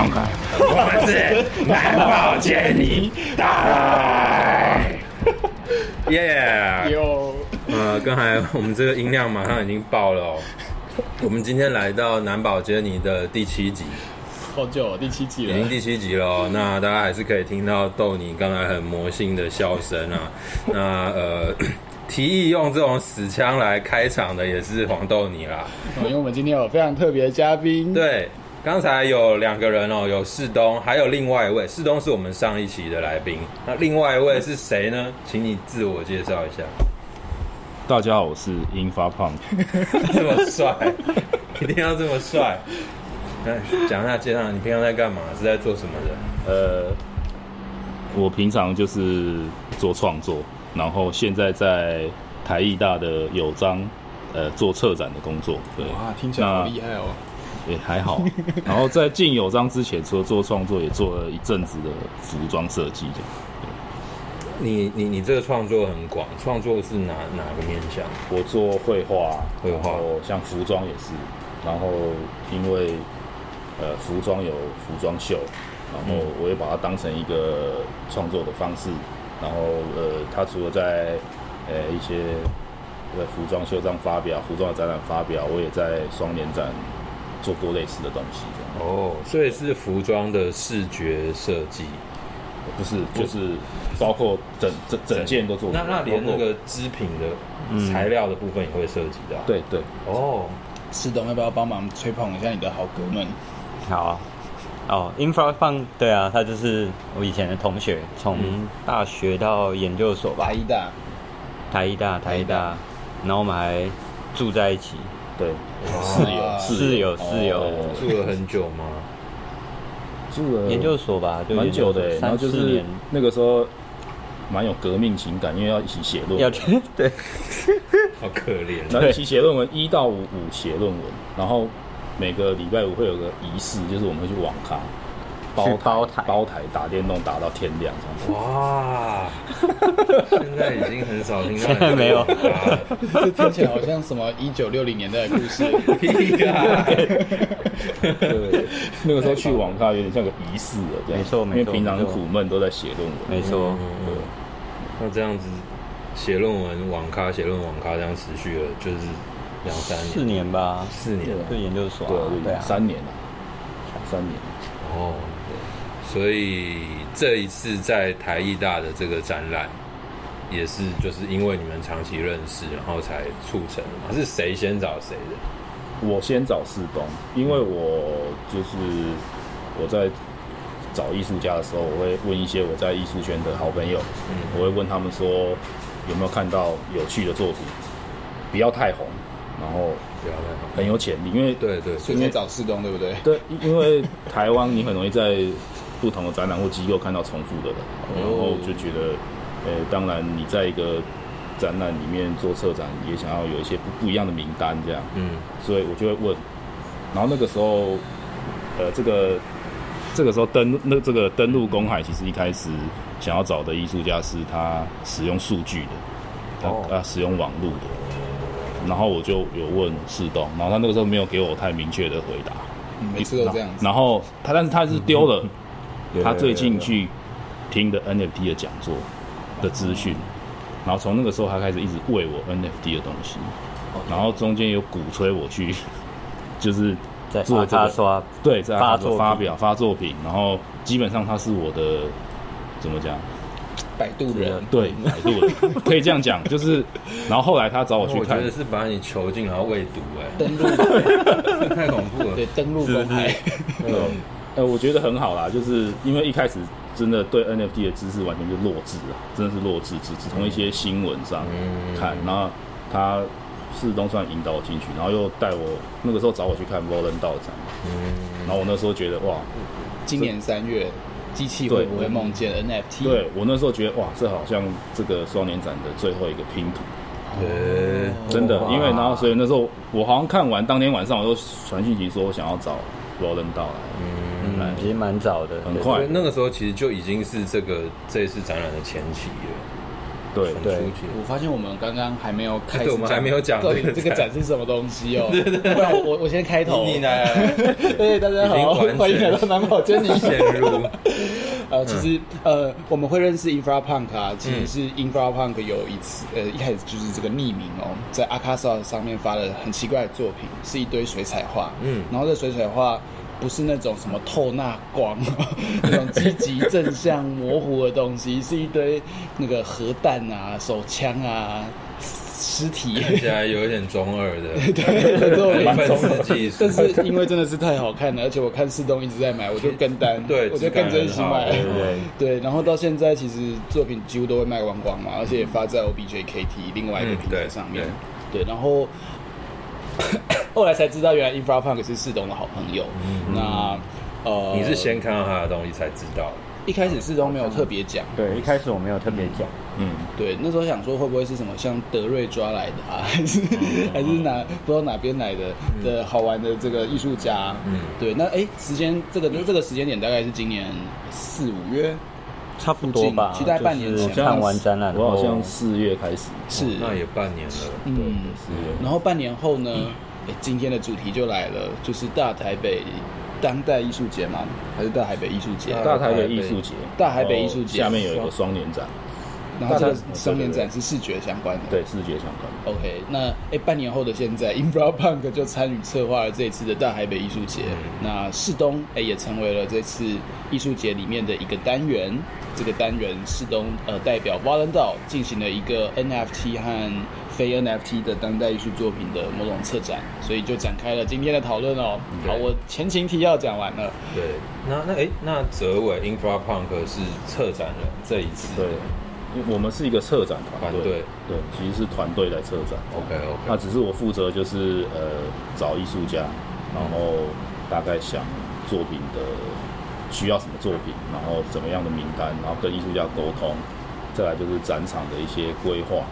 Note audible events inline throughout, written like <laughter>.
我们是男宝坚尼戴。耶！有，呃，刚才我们这个音量马上已经爆了哦。我们今天来到南宝杰尼的第七集，好久，第七集了，已经第七集了哦。那大家还是可以听到豆泥刚才很魔性的笑声啊。那呃。<coughs> 提议用这种死腔来开场的也是黄豆泥啦，因为我们今天有非常特别的嘉宾。对，刚才有两个人哦，有世东，还有另外一位。世东是我们上一期的来宾，那另外一位是谁呢？请你自我介绍一下。大家好，我是英发胖，<laughs> 这么帅，一定要这么帅。来讲一下介绍，你平常在干嘛？是在做什么的？呃，我平常就是做创作。然后现在在台艺大的有章，呃，做策展的工作。对，哇，听起来好厉害哦。也还好。然后在进友章之前，除了做创作，也做了一阵子的服装设计。你你你这个创作很广，创作是哪哪个面向？我做绘画，绘画，像服装也是。然后因为呃，服装有服装秀，然后我也把它当成一个创作的方式。然后，呃，他除了在，呃，一些呃服装秀上发表，服装的展览发表，我也在双年展做过类似的东西。哦，所以是服装的视觉设计，不是，就是包括整整整件都做。那那连那个织品的材料的部分也会涉及到。嗯、对对。哦，世东要不要帮忙吹捧一下你的好哥们？好啊。哦，Infrapunk 对啊，他就是我以前的同学，从大学到研究所吧。台艺大，台艺大，台艺大，然后我们还住在一起，对，室友，室友，室友，住了很久吗？住了研究所吧，蛮久的，然后就是那个时候蛮有革命情感，因为要一起写论文，要 <laughs> 对，好可怜，然后一起写论文，一到五五写论文，然后。每个礼拜五会有个仪式，就是我们会去网咖包包台包台打电动打到天亮这样。哇！现在已经很少听到，<laughs> 现在没有。这听起来好像什么一九六零年代的故事。对，那个时候去网咖有点像个仪式了，没错没错。因为平常苦闷都在写论文，没错。对，那这样子写论文、网咖写论文、网咖这样持续了，就是。两三年，四年吧，四年，对研究所，对对啊，三年了，三年，哦，对，所以这一次在台艺大的这个展览，也是就是因为你们长期认识，然后才促成的嘛？是谁先找谁的？我先找世东，因为我就是我在找艺术家的时候，我会问一些我在艺术圈的好朋友，嗯，我会问他们说有没有看到有趣的作品，不要太红。然后很有潜力，因为对对，所以你找世东对不对？对，因为台湾你很容易在不同的展览或机构看到重复的了，然后就觉得，呃，当然你在一个展览里面做策展，也想要有一些不不一样的名单这样，嗯，所以我就会问，然后那个时候，呃，这个这个时候登那这个登陆公海，其实一开始想要找的艺术家是他使用数据的，他他使用网络的。然后我就有问世东，然后他那个时候没有给我太明确的回答，每次都这样子。然后他，但是他是丢了他最近去听的 NFT 的讲座的资讯，然后从那个时候他开始一直喂我 NFT 的东西，然后中间有鼓吹我去，<laughs> 就是在做他刷，对，在发发表发作品，然后基本上他是我的怎么讲？摆渡人，对，摆渡人。<laughs> 可以这样讲，就是，然后后来他找我去看，我觉得是把你囚禁然后喂毒，哎，登录，<laughs> 太恐怖了，对，登录公开，呃，我觉得很好啦，就是因为一开始真的对 NFT 的知识完全就弱智啊，真的是弱智，只只从一些新闻上看，然后他世东算引导我进去，然后又带我那个时候找我去看 Roland 道展，嗯，然后我那时候觉得哇，今年三月。机器会不会梦见 NFT？对，我那时候觉得哇，这好像这个双年展的最后一个拼图。对，真的，因为然后所以那时候我好像看完当天晚上，我就传讯息说我想要找罗伦道来。嗯，其实蛮早的，很快。那个时候其实就已经是这个这次展览的前期了。对对。我发现我们刚刚还没有开始，对我们还没有讲到底这个这个展是什么东西哦。<laughs> 不然我我我先开头。你来来来，<laughs> 对，大家好，欢迎来到南宝坚尼。陷入 <laughs> 呃，其实呃，我们会认识 Infrapunk 啊，其实是 Infrapunk 有一次呃，一开始就是这个匿名哦，在 Akasa 上面发了很奇怪的作品，是一堆水彩画，嗯，然后这水彩画不是那种什么透纳光 <laughs> 那种积极正向模糊的东西，是一堆那个核弹啊、手枪啊。尸体看起来有一点中二的，<laughs> 对，这种蛮中二技术。但是因为真的是太好看了，而且我看四东一直在买，我就跟单，<laughs> 对，我就跟着一起买，对对对。然后到现在，其实作品几乎都会卖光光嘛，而且也发在 OBJKT 另外一个平台上面，对。然后 <coughs> 后来才知道，原来 Infrapunk 是世东的好朋友。那呃，你是先看到他的东西才知道？一开始世东没有特别讲，对，一开始我没有特别讲，嗯，对，那时候想说会不会是什么像德瑞抓来的啊，<laughs> 还是、嗯、还是哪不知道哪边来的、嗯、的好玩的这个艺术家，嗯，对，那哎，时间这个这个时间点大概是今年四五月，差不多吧，期待半年前看完展览，我好像四月开始，是、哦、那也半年了，嗯，四月，然后半年后呢，今天的主题就来了，就是大台北。当代艺术节嘛？还是大台北艺术节？大台北艺术节，大台北艺术节下面有一个双年展，然后这个双年展是视觉相关的，对，视觉相关的。OK，那哎，半年后的现在，Infrapunk 就参与策划了这一次的大台北艺术节。那世东哎也成为了这次艺术节里面的一个单元。这个单元世东呃代表 Volendal 进行了一个 NFT 和非 NFT 的当代艺术作品的某种策展，所以就展开了今天的讨论哦。好，我前情提要讲完了。对，那那哎，那哲伟 Infrapunk 是策展人这一次。对，我们是一个策展团队。对，对，其实是团队来策展。OK OK。那只是我负责就是呃找艺术家，然后大概想作品的需要什么作品，然后怎么样的名单，然后跟艺术家沟通，再来就是展场的一些规划。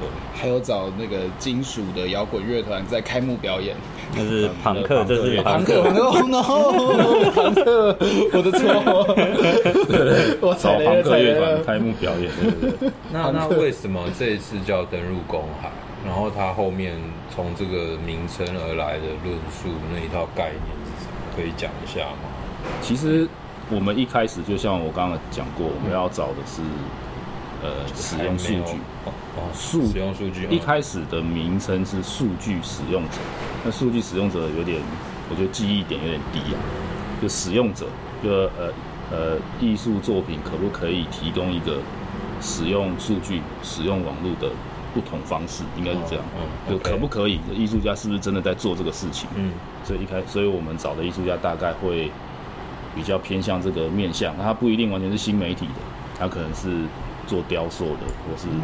对还有找那个金属的摇滚乐团在开幕表演，这是庞克，这是庞克，no no，庞克，我的错，我找庞克乐团开幕表演，对对对。那那为什么这一次叫登入公海？然后他后面从这个名称而来的论述那一套概念是什么？可以讲一下吗？其实我们一开始就像我刚刚讲过，我们要找的是。呃，使用数据哦使用数据，一开始的名称是数据使用者，那数据使用者有点，我觉得记忆点有点低啊。就使用者，就呃呃，艺术作品可不可以提供一个使用数据、使用网络的不同方式？应该是这样，嗯，就可不可以？艺术家是不是真的在做这个事情？嗯，所以一开，所以我们找的艺术家大概会比较偏向这个面向，它不一定完全是新媒体的，它可能是。做雕塑的，或是、嗯、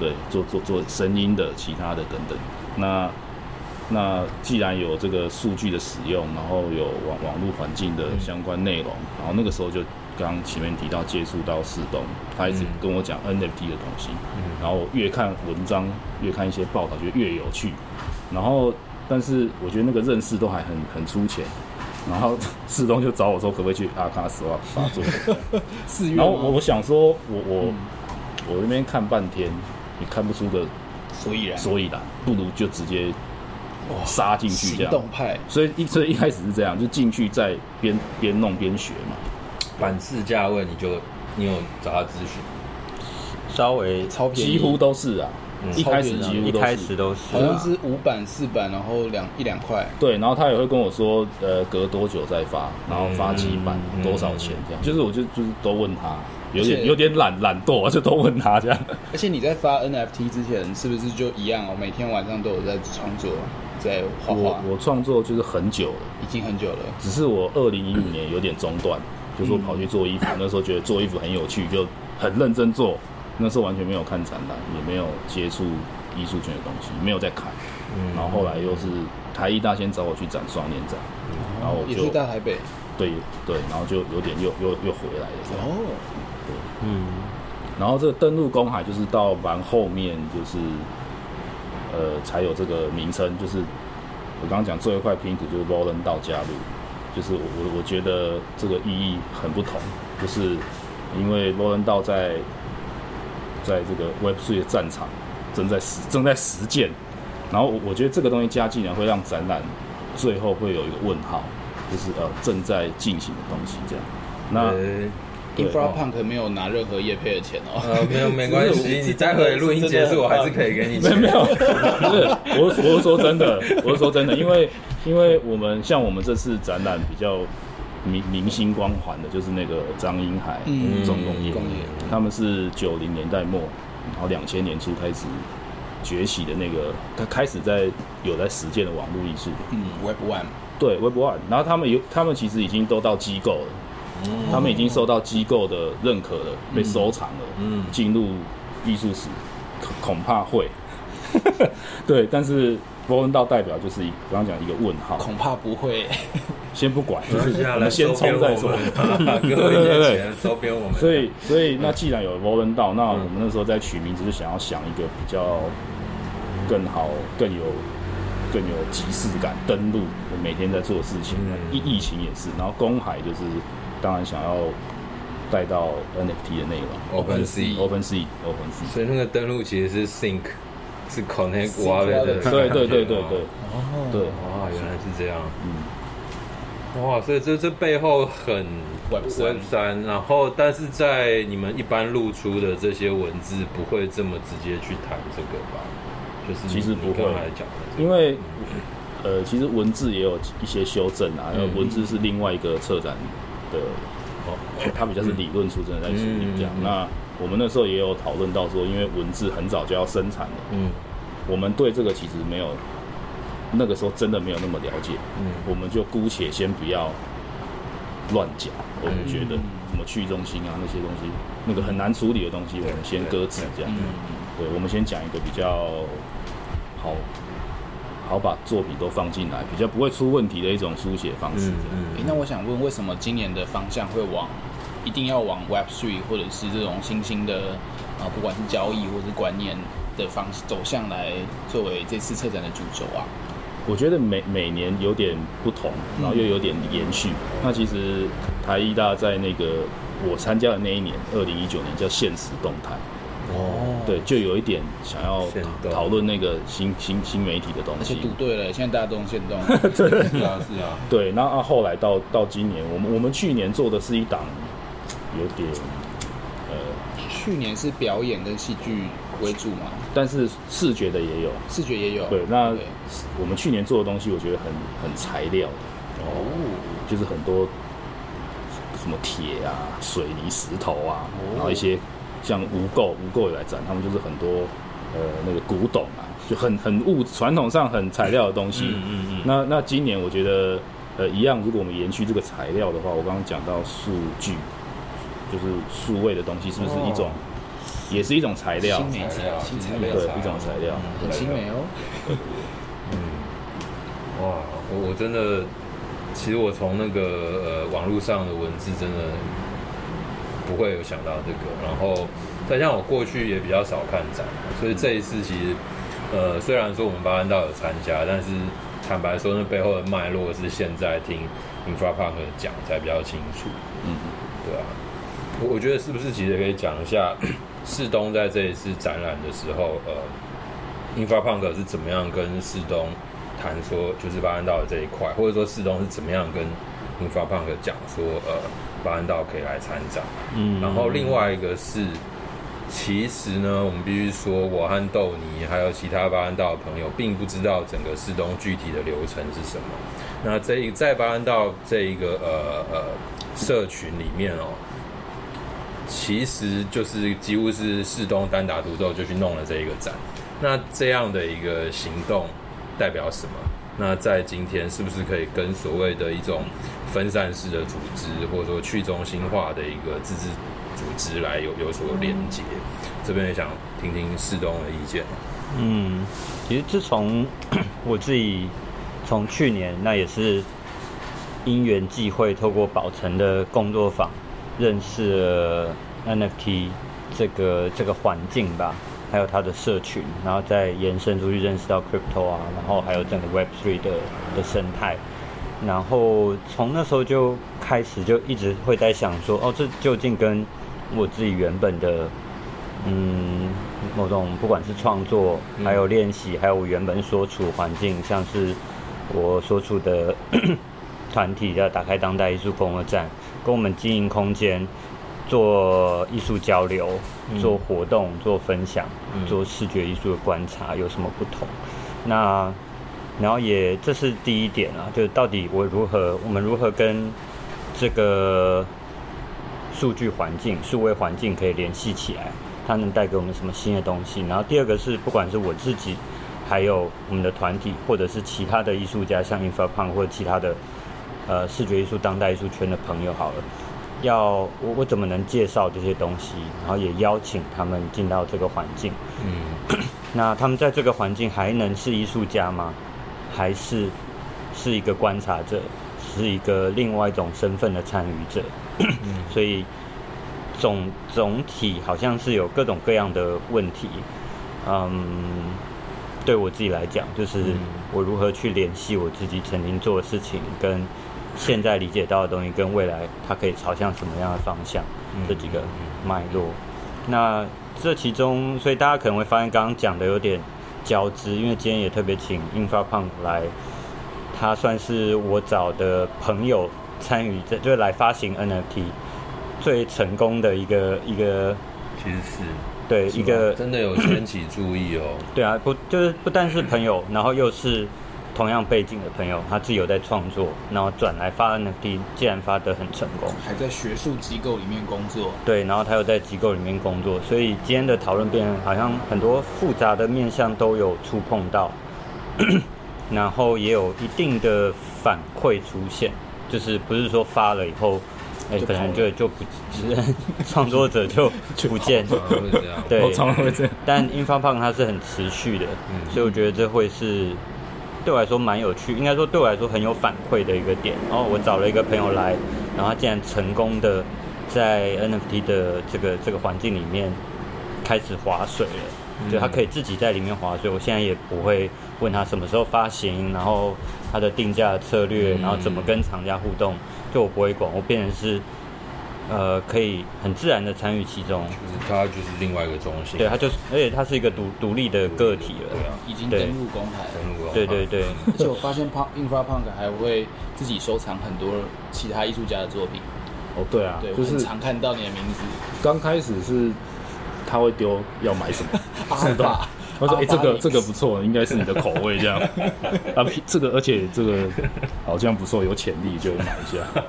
对做做做声音的，其他的等等。那那既然有这个数据的使用，然后有网网络环境的相关内容，嗯、然后那个时候就刚刚前面提到接触到世东，他一直跟我讲 NFT 的东西，嗯、然后越看文章，越看一些报道，觉得越有趣。然后但是我觉得那个认识都还很很粗浅。然后世东就找我说，可不可以去阿卡斯瓦发作？<laughs> 然后我我想说，我我、嗯、我那边看半天，也看不出个所以然，所以然，不如就直接杀进去这样。行动派。所以一所以一开始是这样，就进去再边边弄边学嘛。版次价位你就你有找他咨询？稍微超便宜，几乎都是啊。一开始几乎一开始都是，好像是五版四版，然后两一两块。对，然后他也会跟我说，呃，隔多久再发，然后发几版，多少钱这样。就是我就就是都问他，有点有点懒懒惰，就都问他这样。而且你在发 NFT 之前，是不是就一样哦？每天晚上都有在创作，在画画。我我创作就是很久了，已经很久了。只是我二零一五年有点中断，就说跑去做衣服，那时候觉得做衣服很有趣，就很认真做。那时候完全没有看展览，也没有接触艺术圈的东西，没有在看。嗯，然后后来又是台艺大先找我去展双年展，嗯、然后我就也是在台北。对对，然后就有点又又又回来了。哦，对，嗯。然后这个登陆公海就是到蛮后面，就是呃才有这个名称，就是我刚刚讲最后一块拼图就是 Volendal 加入，就是我我我觉得这个意义很不同，就是因为 Volendal 在在这个 Web 3的战场正在实正在实践，然后我我觉得这个东西加进来会让展览最后会有一个问号，就是呃正在进行的东西这样。那 Infrapunk 没有拿任何业配的钱哦。呃，没有没关系，<laughs> 你待会录音结束，我还是可以给你钱。没有，<laughs> 不是，我是我是说真的，我是说真的，因为因为我们像我们这次展览比较明明星光环的，就是那个张英海重工业，他们是九零年代末，然后两千年初开始崛起的那个，他开始在有在实践的网络艺术，嗯，Web One，对，Web One，然后他们有，他们其实已经都到机构了。他们已经受到机构的认可了，被收藏了，嗯，进入艺术史，恐怕会，<laughs> 对，但是佛伦道代表就是一刚刚讲一个问号，恐怕不会，先不管，就是 <laughs> 我们先冲再说，<laughs> <laughs> 对对对对，收编我们，所以所以那既然有佛伦道，那我们那时候在取名，只是想要想一个比较更好、更有更有即视感，登录我每天在做的事情，疫疫情也是，然后公海就是。当然想要带到 NFT 的内容，OpenSea，OpenSea，OpenSea。所以那个登录其实是 Sync，是 Connect Wallet 的。对对对对对。哦。对。哇，原来是这样。嗯。哇，所以这这背后很 Web 三，然后但是在你们一般露出的这些文字不会这么直接去谈这个吧？就是其实不会来讲的，因为呃，其实文字也有一些修正啊，然后文字是另外一个策展。的哦，他比较是理论出身的在处理这样。嗯、那我们那时候也有讨论到说，因为文字很早就要生产了，嗯，我们对这个其实没有那个时候真的没有那么了解，嗯，我们就姑且先不要乱讲。我们觉得什么去中心啊那些东西，那个很难处理的东西，我们先搁置这样。嗯，对，我们先讲一个比较好。好，把作品都放进来，比较不会出问题的一种书写方式。嗯，欸，那我想问，为什么今年的方向会往一定要往 Web Three 或者是这种新兴的啊，不管是交易或者是观念的方式走向来作为这次策展的主轴啊？我觉得每每年有点不同，然后又有点延续。嗯，那其实台艺大在那个我参加的那一年，二零一九年叫现实动态。哦，对，就有一点想要讨论那个新新新媒体的东西。赌对了，现在大家都用现动。<laughs> 对，是啊，是啊。对，然后后来到到今年，我们我们去年做的是一档有点呃，去年是表演跟戏剧为主嘛，但是视觉的也有，视觉也有。对，那我们去年做的东西，我觉得很很材料的哦，就是很多什么铁啊、水泥、石头啊，然后一些。像污垢，污垢也来展，他们就是很多呃那个古董啊，就很很物传统上很材料的东西。嗯嗯嗯。那那今年我觉得呃一样，如果我们延续这个材料的话，我刚刚讲到数据，就是数位的东西，是不是一种，也是一种材料？新材料，新材料，对，一种材料，很新美哦。嗯。哇，我我真的，其实我从那个呃网络上的文字真的。不会有想到这个，然后再像我过去也比较少看展，所以这一次其实，呃，虽然说我们巴兰道有参加，但是坦白说，那背后的脉络是现在听 Infrapunk 讲才比较清楚。嗯，对啊，我我觉得是不是其实可以讲一下世东在这一次展览的时候，呃，Infrapunk 是怎么样跟世东谈说，就是巴恩道的这一块，或者说世东是怎么样跟 Infrapunk 讲说，呃。巴恩道可以来参展，嗯，然后另外一个是，其实呢，我们必须说，我和豆尼还有其他巴恩道的朋友，并不知道整个世东具体的流程是什么。那这一在巴恩道这一个呃呃社群里面哦，其实就是几乎是世东单打独斗就去弄了这一个展。那这样的一个行动代表什么？那在今天是不是可以跟所谓的一种分散式的组织，或者说去中心化的一个自治组织来有有所连接？这边也想听听世东的意见。嗯，其实自从 <coughs> 我自己从去年那也是因缘际会，透过宝城的工作坊认识了 NFT 这个这个环境吧。还有它的社群，然后再延伸出去认识到 crypto 啊，然后还有整个 Web3 的的生态，然后从那时候就开始就一直会在想说，哦，这究竟跟我自己原本的嗯，某种不管是创作，还有练习，还有我原本所处环境，像是我所处的团体叫打开当代艺术工作站，跟我们经营空间。做艺术交流，做活动，嗯、做分享，嗯、做视觉艺术的观察有什么不同？那然后也这是第一点啊，就是到底我如何，我们如何跟这个数据环境、数位环境可以联系起来？它能带给我们什么新的东西？然后第二个是，不管是我自己，还有我们的团体，或者是其他的艺术家，像 Infrapunk 或者其他的呃视觉艺术、当代艺术圈的朋友，好了。要我我怎么能介绍这些东西，然后也邀请他们进到这个环境。嗯，<coughs> 那他们在这个环境还能是艺术家吗？还是是一个观察者，是一个另外一种身份的参与者？嗯，<coughs> 所以总总体好像是有各种各样的问题。嗯，对我自己来讲，就是我如何去联系我自己曾经做的事情跟。现在理解到的东西跟未来它可以朝向什么样的方向？这几个脉络。那这其中，所以大家可能会发现刚刚讲的有点交织，因为今天也特别请 Infrapunk 来，他算是我找的朋友参与，这就是来发行 NFT 最成功的一个一个。其实是对一个真的有掀起注意哦。对啊，不就是不但是朋友，然后又是。同样背景的朋友，他自己有在创作，然后转来发 NFT，既然发得很成功，还在学术机构里面工作。对，然后他又在机构里面工作，所以今天的讨论变好像很多复杂的面向都有触碰到，<clears throat> 然后也有一定的反馈出现，就是不是说发了以后，哎，可能就就不，创作者就不见，<laughs> 对，<laughs> 但 Infrapunk 它是很持续的，所以我觉得这会是。对我来说蛮有趣，应该说对我来说很有反馈的一个点。然后我找了一个朋友来，然后他竟然成功的在 NFT 的这个这个环境里面开始划水了，就他可以自己在里面划水。我现在也不会问他什么时候发行，然后他的定价策略，然后怎么跟厂家互动，就我不会管，我变成是。呃，可以很自然的参与其中，就是它就是另外一个中心，对，它就是，而且它是一个独独立的个体了，对啊，已经登录公海，登录公海，对对对，而且我发现 Punk Infrapunk 还会自己收藏很多其他艺术家的作品，哦，对啊，对，就是常看到你的名字。刚开始是他会丢要买什么，<laughs> 是吧，他说哎，这个这个不错，应该是你的口味这样，<laughs> 啊，这个而且这个好像不错，有潜力就买一下。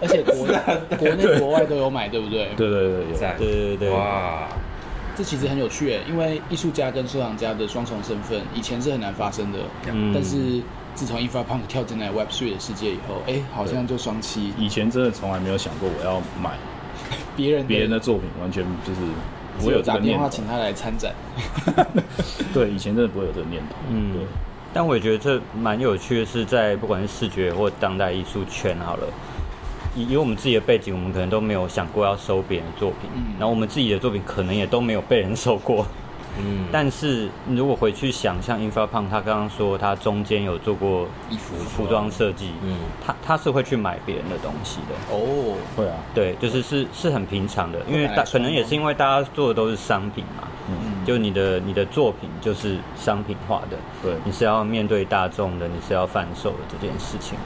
而且国 <laughs> 国内国外都有买，对不对？对对对，有在。对对对，哇，这其实很有趣诶，因为艺术家跟收藏家的双重身份以前是很难发生的。嗯。但是自从 Infrapunk 跳进来 Web3 的世界以后，哎，好像就双栖。以前真的从来没有想过我要买 <laughs> 别人别人的作品，完全就是我有打电话请他来参展。<laughs> 对，以前真的不会有这个念头。嗯。对。但我也觉得这蛮有趣的，是在不管是视觉或当代艺术圈好了，以以我们自己的背景，我们可能都没有想过要收别人的作品，然后我们自己的作品可能也都没有被人收过。嗯，<laughs> 但是如果回去想，像 Infrapunk 他刚刚说他中间有做过衣服服装设计，嗯，他他是会去买别人的东西的。哦，会啊，对，就是是是很平常的，因为大可能也是因为大家做的都是商品嘛。嗯，就你的你的作品就是商品化的，对，你是要面对大众的，你是要贩售的这件事情，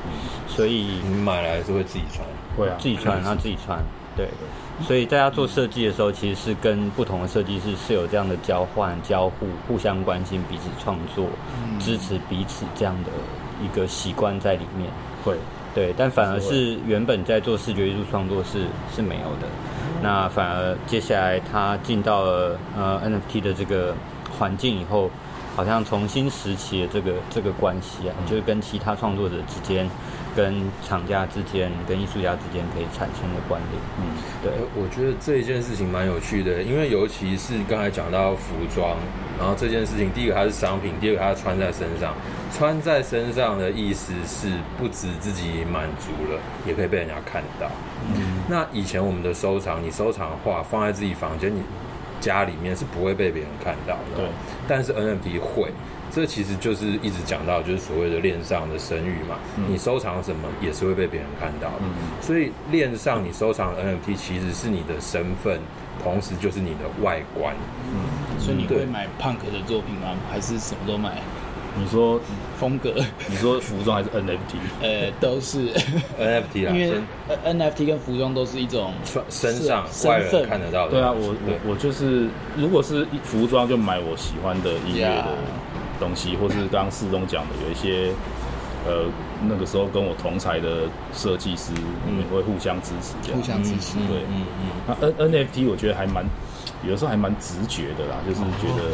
所以你买来还是会自己穿，会啊，自己穿，然后自己穿，对，所以大家做设计的时候，其实是跟不同的设计师是有这样的交换、交互、互相关心、彼此创作、支持彼此这样的一个习惯在里面，会，对，但反而是原本在做视觉艺术创作是是没有的。那反而接下来他进到了呃 NFT 的这个环境以后，好像重新拾起了这个这个关系啊，就是跟其他创作者之间、跟厂家之间、跟艺术家之间可以产生的关联。嗯，对，我觉得这一件事情蛮有趣的，因为尤其是刚才讲到服装，然后这件事情，第一个它是商品，第二个它穿在身上。穿在身上的意思是不止自己满足了，也可以被人家看到。嗯，那以前我们的收藏，你收藏画放在自己房间、你家里面是不会被别人看到的。对，但是 NFT 会，这其实就是一直讲到，就是所谓的链上的声誉嘛。嗯你收藏什么也是会被别人看到的，嗯所以链上你收藏的 NFT 其实是你的身份，同时就是你的外观。所以你会买 Punk 的作品吗？还是什么都买？你说风格，你说服装还是 NFT？呃，都是，NFT 啦，因为 NFT 跟服装都是一种穿身上是外人身份看得到的。对啊，我我我就是，如果是服装就买我喜欢的音乐的东西，或是刚刚四中讲的有一些，呃，那个时候跟我同才的设计师，我们会互相支持这样。互相支持。嗯对嗯嗯，那 N NFT 我觉得还蛮，有的时候还蛮直觉的啦，就是觉得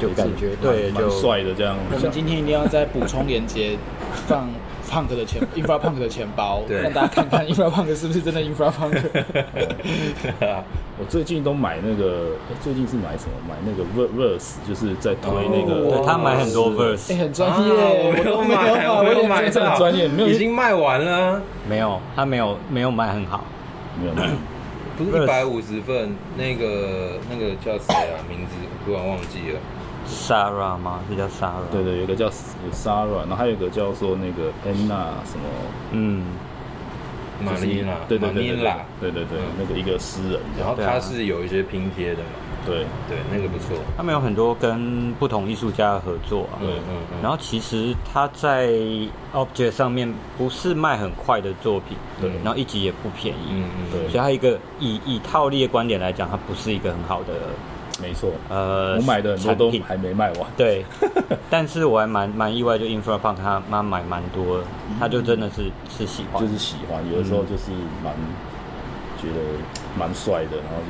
就感觉蛮对，蛮就帅的这样。我们今天一定要再补充连接，<laughs> 放 Punk 的钱，Infra Punk 的钱包，对让大家看看 Infra Punk 是不是真的 Infra Punk。<laughs> 我最近都买那个，欸最近是买什么？买那个 Ver- Verse，就是在推那个。哦对他买很多 verse，哎，很专啊业，我没有都买，我没有买，这很专业没有已经卖完了，没有，他没有没有卖很好。没有卖。不是一百五十份，那个那个叫谁啊？名字突然忘记了。Sarah 吗？是叫 Sarah？对对，有一个叫 Sarah，然后还有一个叫做那个 Anna 什么，嗯，就是马尼拉，对对对对马尼拉，对对对，那个一个诗人，然后对啊它是有一些拼贴的嘛，对，对，那个不错。他们有很多跟不同艺术家的合作啊。对嗯嗯。然后其实他在 Object 上面不是卖很快的作品，对然后一集也不便宜，嗯嗯对所以他一个以以套利的观点来讲，它不是一个很好的没错，呃，我买的很多都还没卖完，对，<laughs> 但是我还蛮蛮意外，就 Infra Punk 他妈买蛮多的，他就真的是是喜欢，就是喜欢，有的时候就是蛮觉得蛮帅的，然后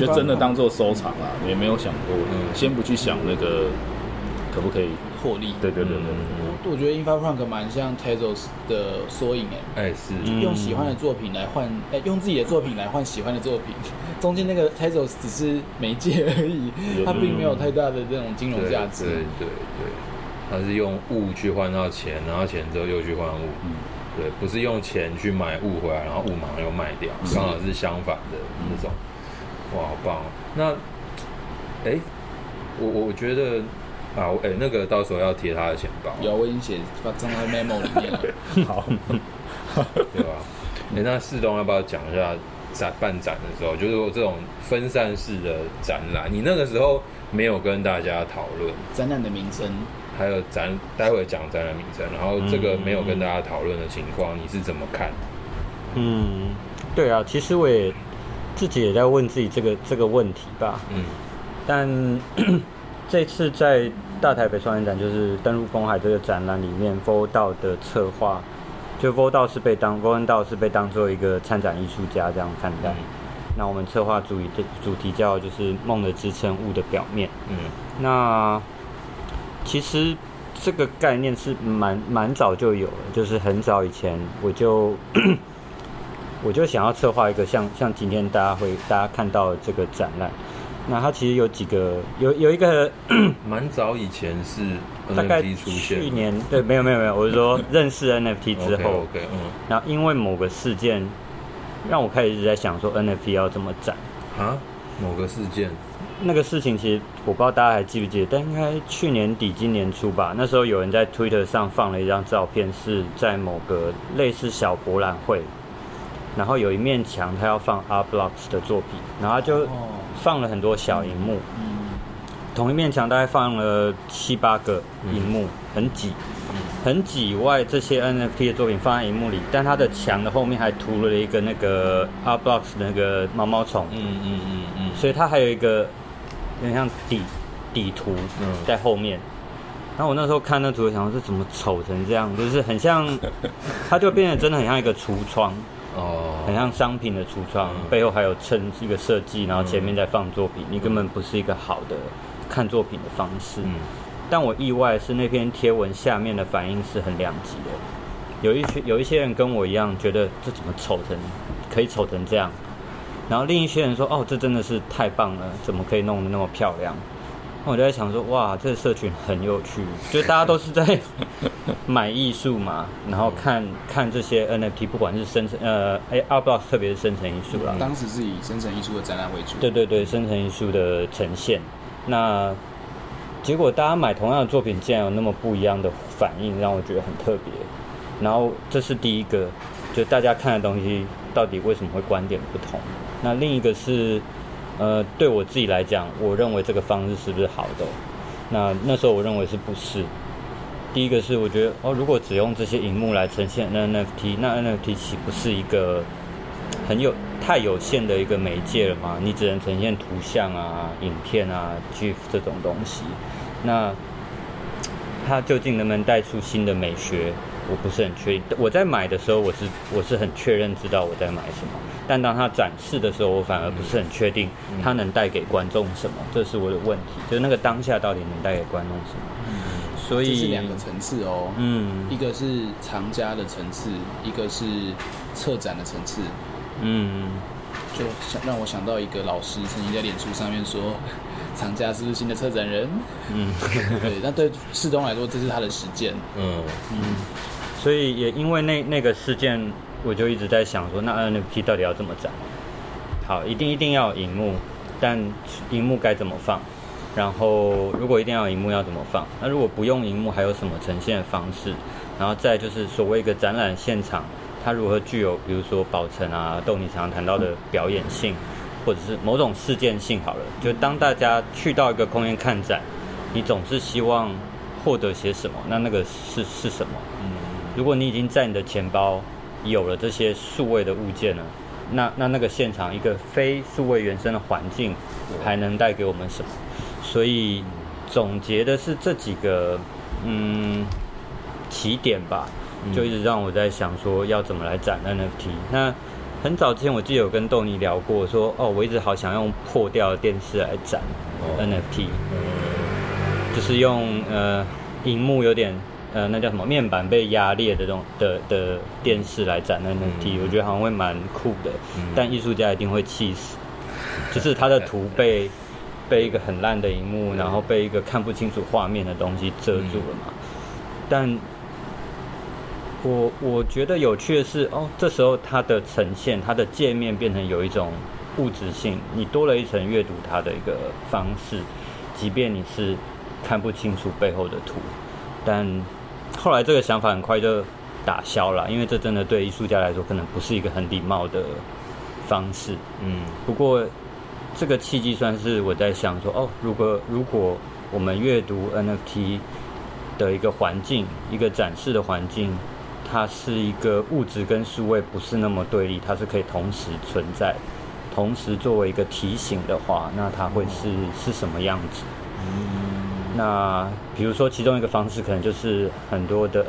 就就真的当做收藏啊，也没有想过，嗯。先不去想那个可不可以，获利。对对对对对，我觉得 Infra Punk 蛮像 Tezos 的缩影哎。哎是，嗯用喜欢的作品来换，哎、用自己的作品来换喜欢的作品，<laughs> 中间那个 Tezos 只是媒介而已，它并没有太大的这种金融对价值。对对对，它是用物去换到钱，然后钱之后又去换物，嗯对，不是用钱去买物回来，然后物马上又卖掉，刚好是相反的那种。哇，好棒哦！那，哎，我我觉得啊，哎，那个到时候要贴他的钱包，有，我已经写发放在 memo 里面了。<laughs> 好，<laughs> 对吧？哎，那四东要不要讲一下展办展的时候，就是说这种分散式的展览，你那个时候没有跟大家讨论，展览的名称，还有展，待会讲展览名称，然后这个没有跟大家讨论的情况，你是怎么看？嗯，对啊，其实我也自己也在问自己这个这个问题吧，嗯但这次在大台北双年展，就是登陆公海这个展览里面 v o d a 的策划，就 v o d a 是被当 v o d a 是被当做一个参展艺术家这样看待。那我们策划主题的主题叫就是梦的支撑物的表面。嗯那其实这个概念是蛮蛮早就有了，就是很早以前我就 <coughs> 我就想要策划一个像像今天大家会大家看到的这个展览。那它其实有几个有有一个 <coughs> 蛮早以前是大概 NFT 出现，去年对没有没有没有，我是说 <laughs> 认识 NFT 之后。OK，, 嗯。然后因为某个事件让我开始一直在想说 NFT 要怎么展。啊，某个事件，那个事情其实我不知道大家还记不记得，但应该去年底今年初吧。那时候有人在 Twitter 上放了一张照片，是在某个类似小博览会，然后有一面墙他要放 Art Blocks 的作品，然后他就放了很多小荧幕，同一面墙大概放了七八个荧幕，很挤，很挤以外，这些 NFT 的作品放在荧幕里，但它的墙的后面还涂了一个那个 Blocks 的那个毛毛虫。嗯嗯嗯嗯，所以它还有一个有点像底底图嗯。在后面。然后我那时候看那图，想说这怎么丑成这样，就是很像，<laughs> 它就变得真的很像一个橱窗，哦，很像商品的橱窗，嗯。背后还有衬一个设计，然后前面再放作品，你根本不是一个好的看作品的方式。嗯。但我意外是那篇贴文下面的反应是很两极的，有一些有一些人跟我一样觉得这怎么丑成可以丑成这样，然后另一些人说哦这真的是太棒了，怎么可以弄得那么漂亮？那我就在想说哇这个社群很有趣，<laughs> 就大家都是在 <laughs> 买艺术嘛，然后看看这些 NFT，不管是生成呃哎 Art Blocks 特别是生成艺术啦，当时是以生成艺术的展览为主。对对对，生成艺术的呈现。那结果大家买同样的作品，竟然有那么不一样的反应，让我觉得很特别。然后这是第一个，就大家看的东西到底为什么会观点不同？那另一个是，呃，对我自己来讲，我认为这个方式是不是好的？那那时候我认为是不是？第一个是我觉得哦，如果只用这些荧幕来呈现 NFT，那 NFT 岂不是一个很有太有限的一个媒介了吗？你只能呈现图像啊、影片啊、GIF 这种东西，那它究竟能不能带出新的美学？我不是很确定。我在买的时候，我是我是很确认知道我在买什么，但当他展示的时候，我反而不是很确定它能带给观众什么，这是我的问题。就是那个当下到底能带给观众什么？所以这是两个层次哦，嗯，一个是藏家的层次，一个是策展的层次，嗯，就想让我想到一个老师曾经在脸书上面说，藏家是不是新的策展人？嗯，<laughs> 对，那对世东来说，这是他的实践，嗯嗯，所以也因为那那个事件，我就一直在想说，那 NFT 到底要怎么展？好，一定一定要有荧幕，但荧幕该怎么放？然后，如果一定要有荧幕，要怎么放？那如果不用荧幕，还有什么呈现的方式？然后再就是所谓一个展览现场，它如何具有，比如说保存啊，豆你常常谈到的表演性，或者是某种事件性。好了，就当大家去到一个空间看展，你总是希望获得些什么？那那个是是什么？嗯，如果你已经在你的钱包有了这些数位的物件了，那那那个现场一个非数位原生的环境，还能带给我们什么？所以总结的是这几个嗯起点吧，就一直让我在想说要怎么来展 NFT。那很早之前我记得有跟豆泥聊过，说哦，我一直好想用破掉的电视来展 NFT，就是用呃荧幕有点呃那叫什么面板被压裂的这种的的电视来展 NFT，我觉得好像会蛮酷的，但艺术家一定会气死，就是他的图被。<laughs> 被一个很烂的荧幕，然后被一个看不清楚画面的东西遮住了嘛？嗯、但我我觉得有趣的是，哦，这时候它的呈现，它的界面变成有一种物质性，你多了一层阅读它的一个方式，即便你是看不清楚背后的图，但后来这个想法很快就打消了，因为这真的对艺术家来说可能不是一个很礼貌的方式。嗯，不过。这个契机算是我在想说，哦，如果如果我们阅读 NFT 的一个环境，一个展示的环境，它是一个物质跟数位不是那么对立，它是可以同时存在，同时作为一个提醒的话，那它会是是什么样子？嗯，那比如说其中一个方式，可能就是很多的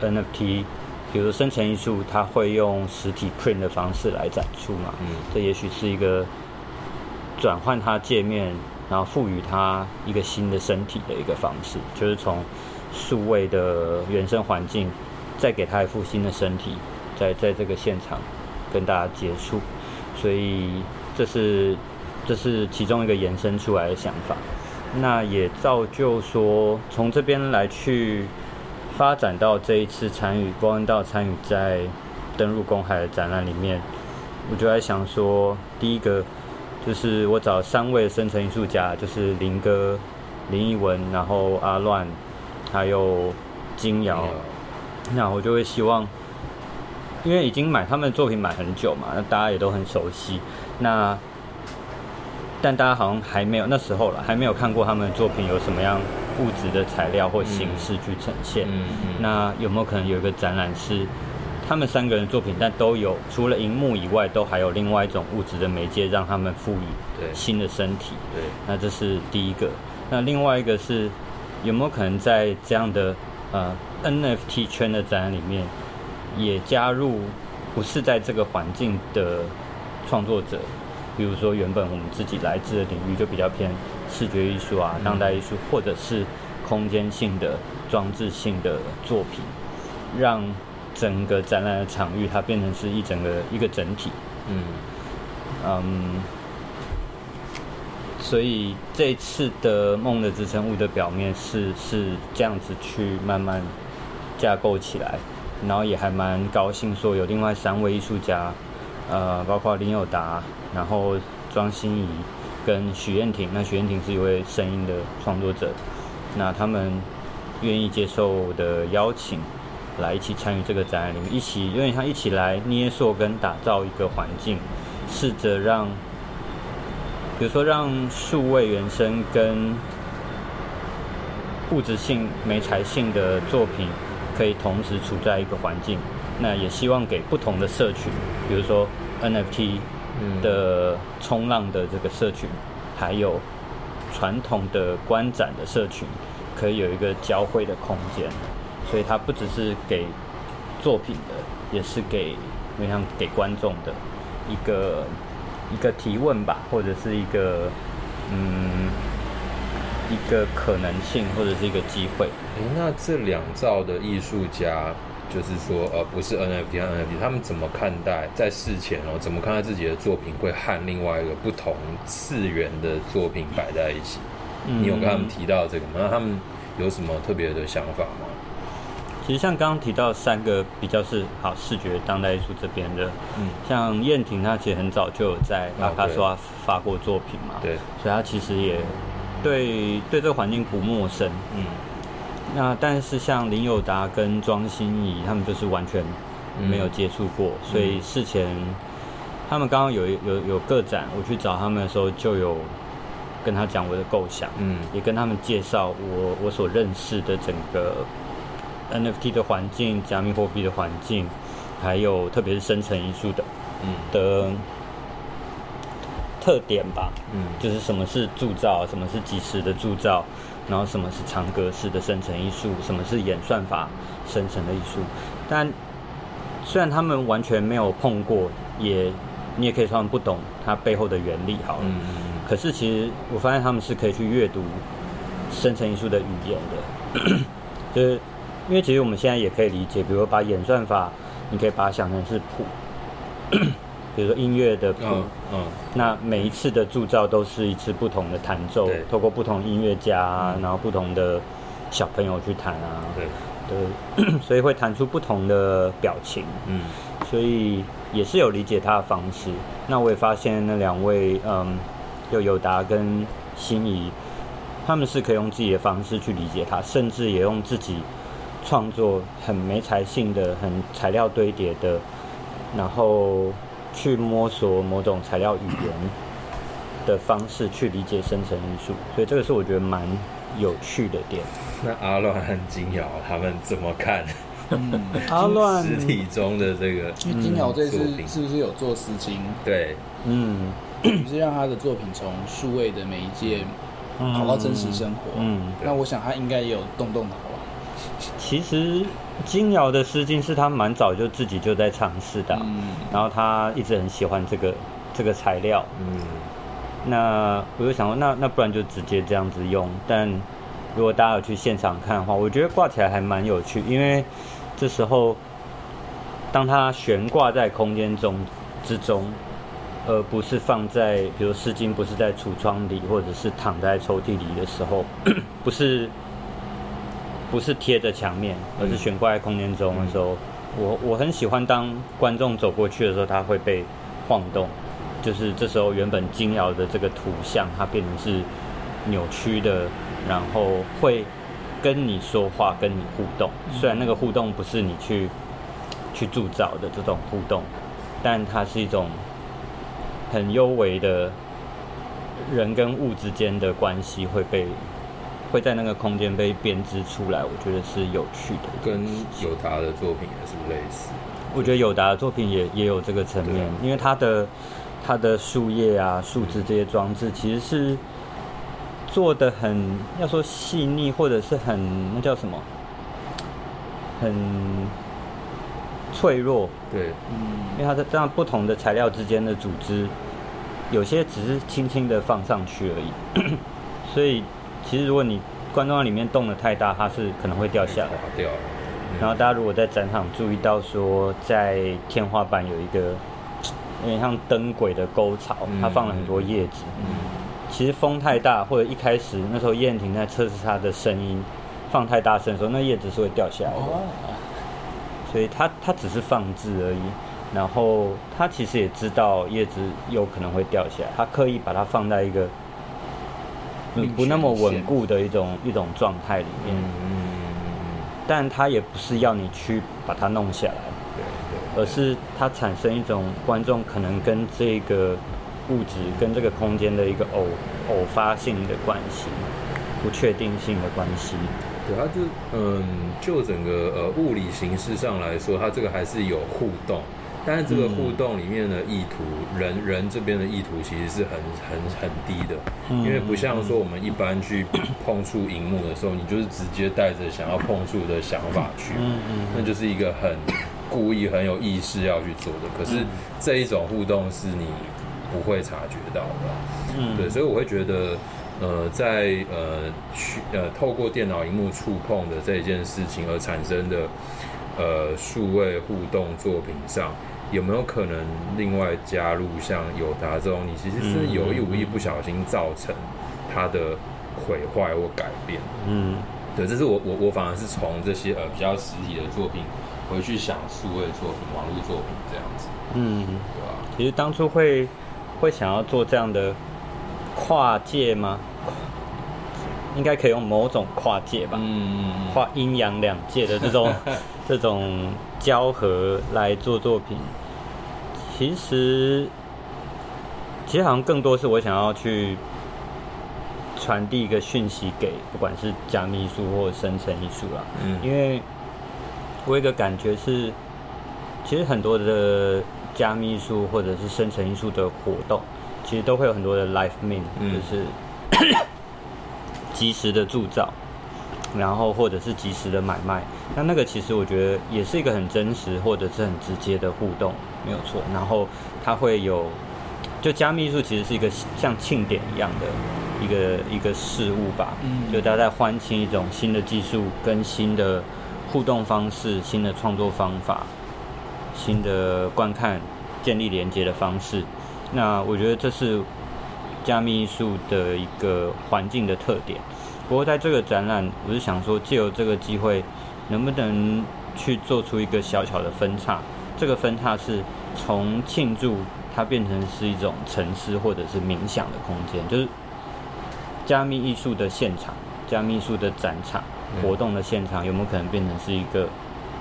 NFT，比如说生成艺术，它会用实体 print 的方式来展出嘛？嗯，这也许是一个。转换它界面，然后赋予它一个新的身体的一个方式，就是从数位的原生环境，再给他一副新的身体，在在这个现场跟大家接触。所以这是这是其中一个延伸出来的想法。那也造就说，从这边来去发展到这一次参与光恩道参与在登入公海的展览里面，我就在想说，第一个。就是我找三位生成艺术家，就是林哥、林奕文，然后阿乱，还有金瑶。那我就会希望，因为已经买他们的作品买很久嘛，那大家也都很熟悉。那但大家好像还没有那时候了，还没有看过他们的作品有什么样物质的材料或形式去呈现。嗯嗯。那有没有可能有一个展览是？他们三个人作品，但都有除了荧幕以外，都还有另外一种物质的媒介，让他们赋予新的身体。对，那这是第一个。那另外一个是有没有可能在这样的呃 NFT 圈的展览里面，也加入不是在这个环境的创作者？比如说原本我们自己来自的领域就比较偏视觉艺术啊、当代艺术，或者是空间性的装置性的作品，让。整个展览的场域，它变成是一整个一个整体。嗯嗯，所以这次的梦的支撑物的表面是是这样子去慢慢架构起来，然后也还蛮高兴说有另外三位艺术家，呃，包括林友达，然后庄心怡跟许愿婷。那许愿婷是一位声音的创作者，那他们愿意接受的邀请，来一起参与这个展览里面，一起因为他一起来捏塑跟打造一个环境，试着让，比如说让数位原生跟物质性、媒材性的作品可以同时处在一个环境。那也希望给不同的社群，比如说 NFT 的冲浪的这个社群，还有传统的观展的社群，可以有一个交汇的空间。所以它不只是给作品的，也是给，我想给观众的一个一个提问吧，或者是一个嗯一个可能性，或者是一个机会。哎，那这两造的艺术家，就是说呃不是 NFT 和 NFT，他们怎么看待在事前哦，怎么看待自己的作品会和另外一个不同次元的作品摆在一起？嗯、你有跟他们提到这个吗？那他们有什么特别的想法吗？其实像刚刚提到三个比较是好视觉当代艺术这边的，嗯，像燕婷她其实很早就有在阿卡莎发过作品嘛，对，所以她其实也对对这个环境不陌生，嗯，那但是像林友达跟庄心怡他们就是完全没有接触过，嗯，所以事前他们刚刚有有有个展，我去找他们的时候就有跟他讲我的构想，嗯，也跟他们介绍我我所认识的整个。NFT 的环境、加密货币的环境，还有特别是生成艺术的，嗯。的特点吧，嗯，就是什么是铸造，什么是即时的铸造，然后什么是长格式的生成艺术，什么是演算法生成的艺术。但虽然他们完全没有碰过，也你也可以说他们不懂它背后的原理，好了，嗯，可是其实我发现他们是可以去阅读生成艺术的语言的，<clears throat> 就是。因为其实我们现在也可以理解，比如说把演算法，你可以把它想成是谱，比如说音乐的谱，嗯，嗯，那每一次的铸造都是一次不同的弹奏，对，透过不同音乐家，嗯，然后不同的小朋友去弹啊，对，对，<clears throat> 所以会弹出不同的表情，嗯，所以也是有理解他的方式。那我也发现那两位，嗯，就友达跟心怡，他们是可以用自己的方式去理解他，甚至也用自己。创作很没才性的、很材料堆叠的，然后去摸索某种材料语言的方式去理解生成艺术，所以这个是我觉得蛮有趣的点。那阿乱和金瑶他们怎么看？嗯、<laughs> 阿乱实体中的这个，金瑶这次是不是有做丝巾？对，嗯，就是让他的作品从数位的媒介跑到真实生活。嗯，那我想他应该也有动动脑。其实金瑶的丝巾是他蛮早就自己就在尝试的，嗯，然后他一直很喜欢这个这个材料，嗯，那我就想说，那那不然就直接这样子用。但如果大家有去现场看的话，我觉得挂起来还蛮有趣，因为这时候当它悬挂在空间中之中，而不是放在比如丝巾不是在橱窗里或者是躺在抽屉里的时候，<coughs> 不是。不是贴着墙面，而是悬挂在空间中的时候，嗯、我我很喜欢当观众走过去的时候，它会被晃动，就是这时候原本金瑶的这个图像，它变成是扭曲的，然后会跟你说话，跟你互动。虽然那个互动不是你去去铸造的这种互动，但它是一种很幽微的人跟物之间的关系会被。会在那个空间被编织出来，我觉得是有趣的。跟友达的作品也是类似。我觉得友达的作品也也有这个层面，因为它的它的树叶啊、树枝这些装置，其实是做的很要说细腻，或者是很那叫什么，很脆弱。对，嗯，因为它在这样不同的材料之间的组织，有些只是轻轻的放上去而已，<coughs> 所以。其实，如果你观众在里面动的太大，它是可能会掉下来。掉。然后大家如果在展场注意到说，在天花板有一个有点像灯轨的沟槽，它放了很多叶子。嗯。其实风太大，或者一开始那时候燕婷在测试它的声音，放太大声的时候，那叶子是会掉下来的。哦。所以它它只是放置而已。然后它其实也知道叶子有可能会掉下来，它刻意把它放在一个。不不那么稳固的一种一种状态里面。嗯但它也不是要你去把它弄下来，对对，而是它产生一种观众可能跟这个物质跟这个空间的一个偶偶发性的关系，不确定性的关系。对，它就嗯，就整个呃物理形式上来说，它这个还是有互动。但是这个互动里面的意图，嗯、人人这边的意图其实是很很很低的，嗯、因为不像说我们一般去碰触荧幕的时候，你就是直接带着想要碰触的想法去，那就是一个很故意很有意识要去做的。可是这一种互动是你不会察觉到的，嗯，对，所以我会觉得，呃，在呃去呃透过电脑荧幕触碰的这一件事情而产生的呃数位互动作品上。有没有可能另外加入像友达这种，你其实是有意无意不小心造成它的毁坏或改变？嗯，对，这是我我我反而是从这些呃比较实体的作品回去想数位作品、网络作品这样子。嗯，对啊？其实当初会会想要做这样的跨界吗？应该可以用某种跨界吧？嗯，跨阴阳两界的这种 <laughs> 这种交合来做作品。其实，其实好像更多是我想要去传递一个讯息给，不管是加密艺术或生成艺术啦。嗯，因为我有一个感觉是，其实很多的加密艺术或者是生成艺术的活动，其实都会有很多的 live mint，就是 <coughs> 及时的铸造。然后或者是及时的买卖，那那个其实我觉得也是一个很真实或者是很直接的互动，没有错。然后它会有，就加密艺术其实是一个像庆典一样的一个一个事物吧，嗯，就大家在欢庆一种新的技术跟新的互动方式、新的创作方法、新的观看、建立连接的方式。那我觉得这是加密艺术的一个环境的特点。不过在这个展览，我是想说，借由这个机会，能不能去做出一个小小的分叉？这个分叉是从庆祝它变成是一种沉思或者是冥想的空间，就是加密艺术的现场、加密艺术的展场、活动的现场，有没有可能变成是一个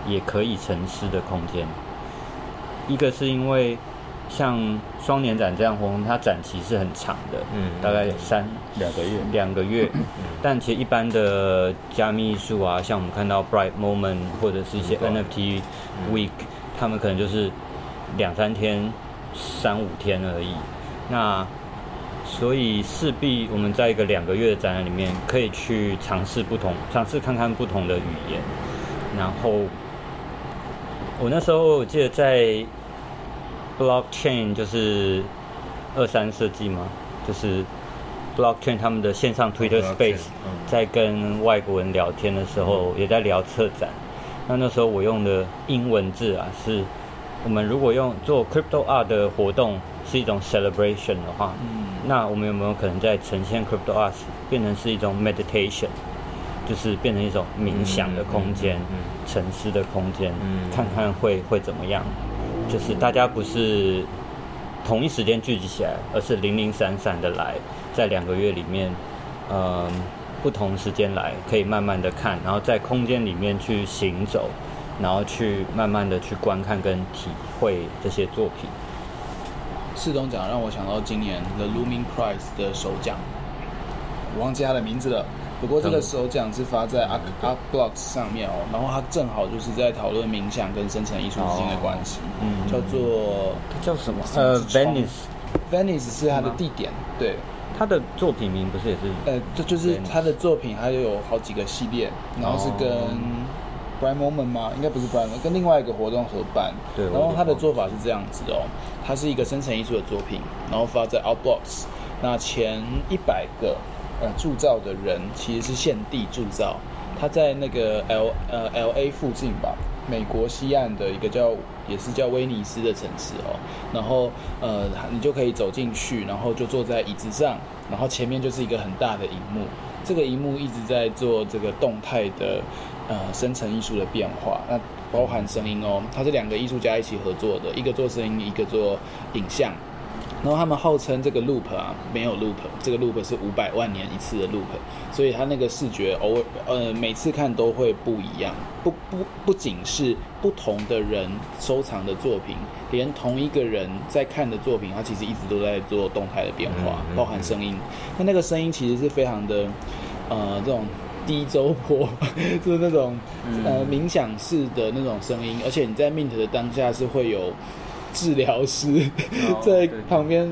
也可以沉思的空间？一个是因为。像双年展这样活动，它展期是很长的，嗯，大概有三两个月，两个月。但其实一般的加密艺术啊，像我们看到 Bright Moment 或者是一些 NFT Week，他们可能就是两三天、三五天而已。那所以势必我们在一个两个月的展览里面，可以去尝试不同，尝试看看不同的语言。然后我那时候我记得在。Blockchain 就是二三设计嘛？就是 Blockchain 他们的线上 Twitter Space，在跟外国人聊天的时候，也在聊策展。那那时候我用的英文字啊，是我们如果用做 Crypto Art 的活动是一种 Celebration 的话，那我们有没有可能在呈现 Crypto Art 变成是一种 Meditation，就是变成一种冥想的空间、沉思的空间，看看会会怎么样？就是大家不是同一时间聚集起来，而是零零散散的来，在两个月里面，嗯，不同时间来，可以慢慢的看，然后在空间里面去行走，然后去慢慢的去观看跟体会这些作品。四等奖让我想到今年 The Looming Prize 的首奖，我忘记他的名字了。不过这个首奖是发在 Art Art Blocks 上面哦，然后它正好就是在讨论冥想跟生成艺术之间的关系，嗯，叫做叫什么？呃，Venice，Venice 是它的地点，对，他的作品名不是也是？呃，这就是他的作品，还有好几个系列，然后是跟 Bright Moment 吗？应该不是 Bright Moment，跟另外一个活动合办，对，然后他的做法是这样子哦，它是一个生成艺术的作品，然后发在 out blocks 那前一百个。呃，铸造的人其实是现地铸造，他在那个 L 呃 L A 附近吧，美国西岸的一个叫也是叫威尼斯的城市哦。然后呃，你就可以走进去，然后就坐在椅子上，然后前面就是一个很大的荧幕，这个荧幕一直在做这个动态的呃生成艺术的变化，那包含声音哦，它是两个艺术家一起合作的，一个做声音，一个做影像。然后他们号称这个 loop 啊没有 loop，这个 loop 是五百万年一次的 loop，所以它那个视觉偶尔呃每次看都会不一样，不不不仅是不同的人收藏的作品，连同一个人在看的作品，它其实一直都在做动态的变化，包含声音，那那个声音其实是非常的呃这种低周波，<laughs> 就是那种呃冥想式的那种声音，而且你在 mint 的当下是会有。治疗师在旁边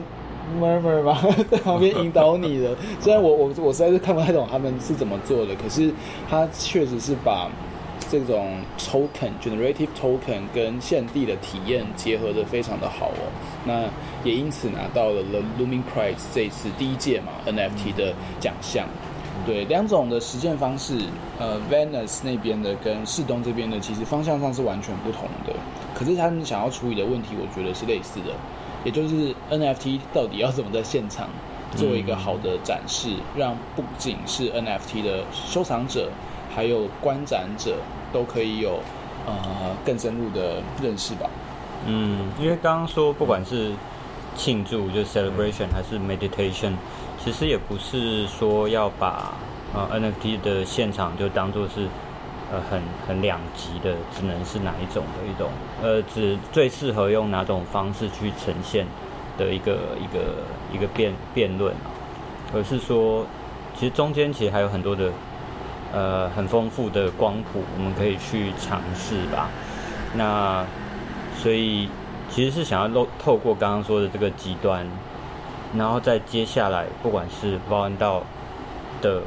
murmur 吧，<laughs> 在旁边引导你的。虽然我我我实在是看不太懂他们是怎么做的，可是他确实是把这种 token generative token 跟现地的体验结合的非常的好哦。那也因此拿到了 The Looming Prize 这一次第一届嘛 NFT 的奖项。对，两种的实践方式，呃，Venice 那边的跟士东这边的，其实方向上是完全不同的。可是他们想要处理的问题，我觉得是类似的，也就是 NFT 到底要怎么在现场做一个好的展示，让不仅是 NFT 的收藏者，还有观展者都可以有呃更深入的认识吧。嗯，因为刚刚说不管是庆祝就 celebration 还是 meditation。其实也不是说要把呃 NFT 的现场就当做是呃很很两极的，只能是哪一种的一种呃，只最适合用哪种方式去呈现的一个一个一个辩辩论啊，而是说其实中间其实还有很多的呃很丰富的光谱，我们可以去尝试吧。那所以其实是想要透透过刚刚说的这个极端。然后在接下来，不管是包含到的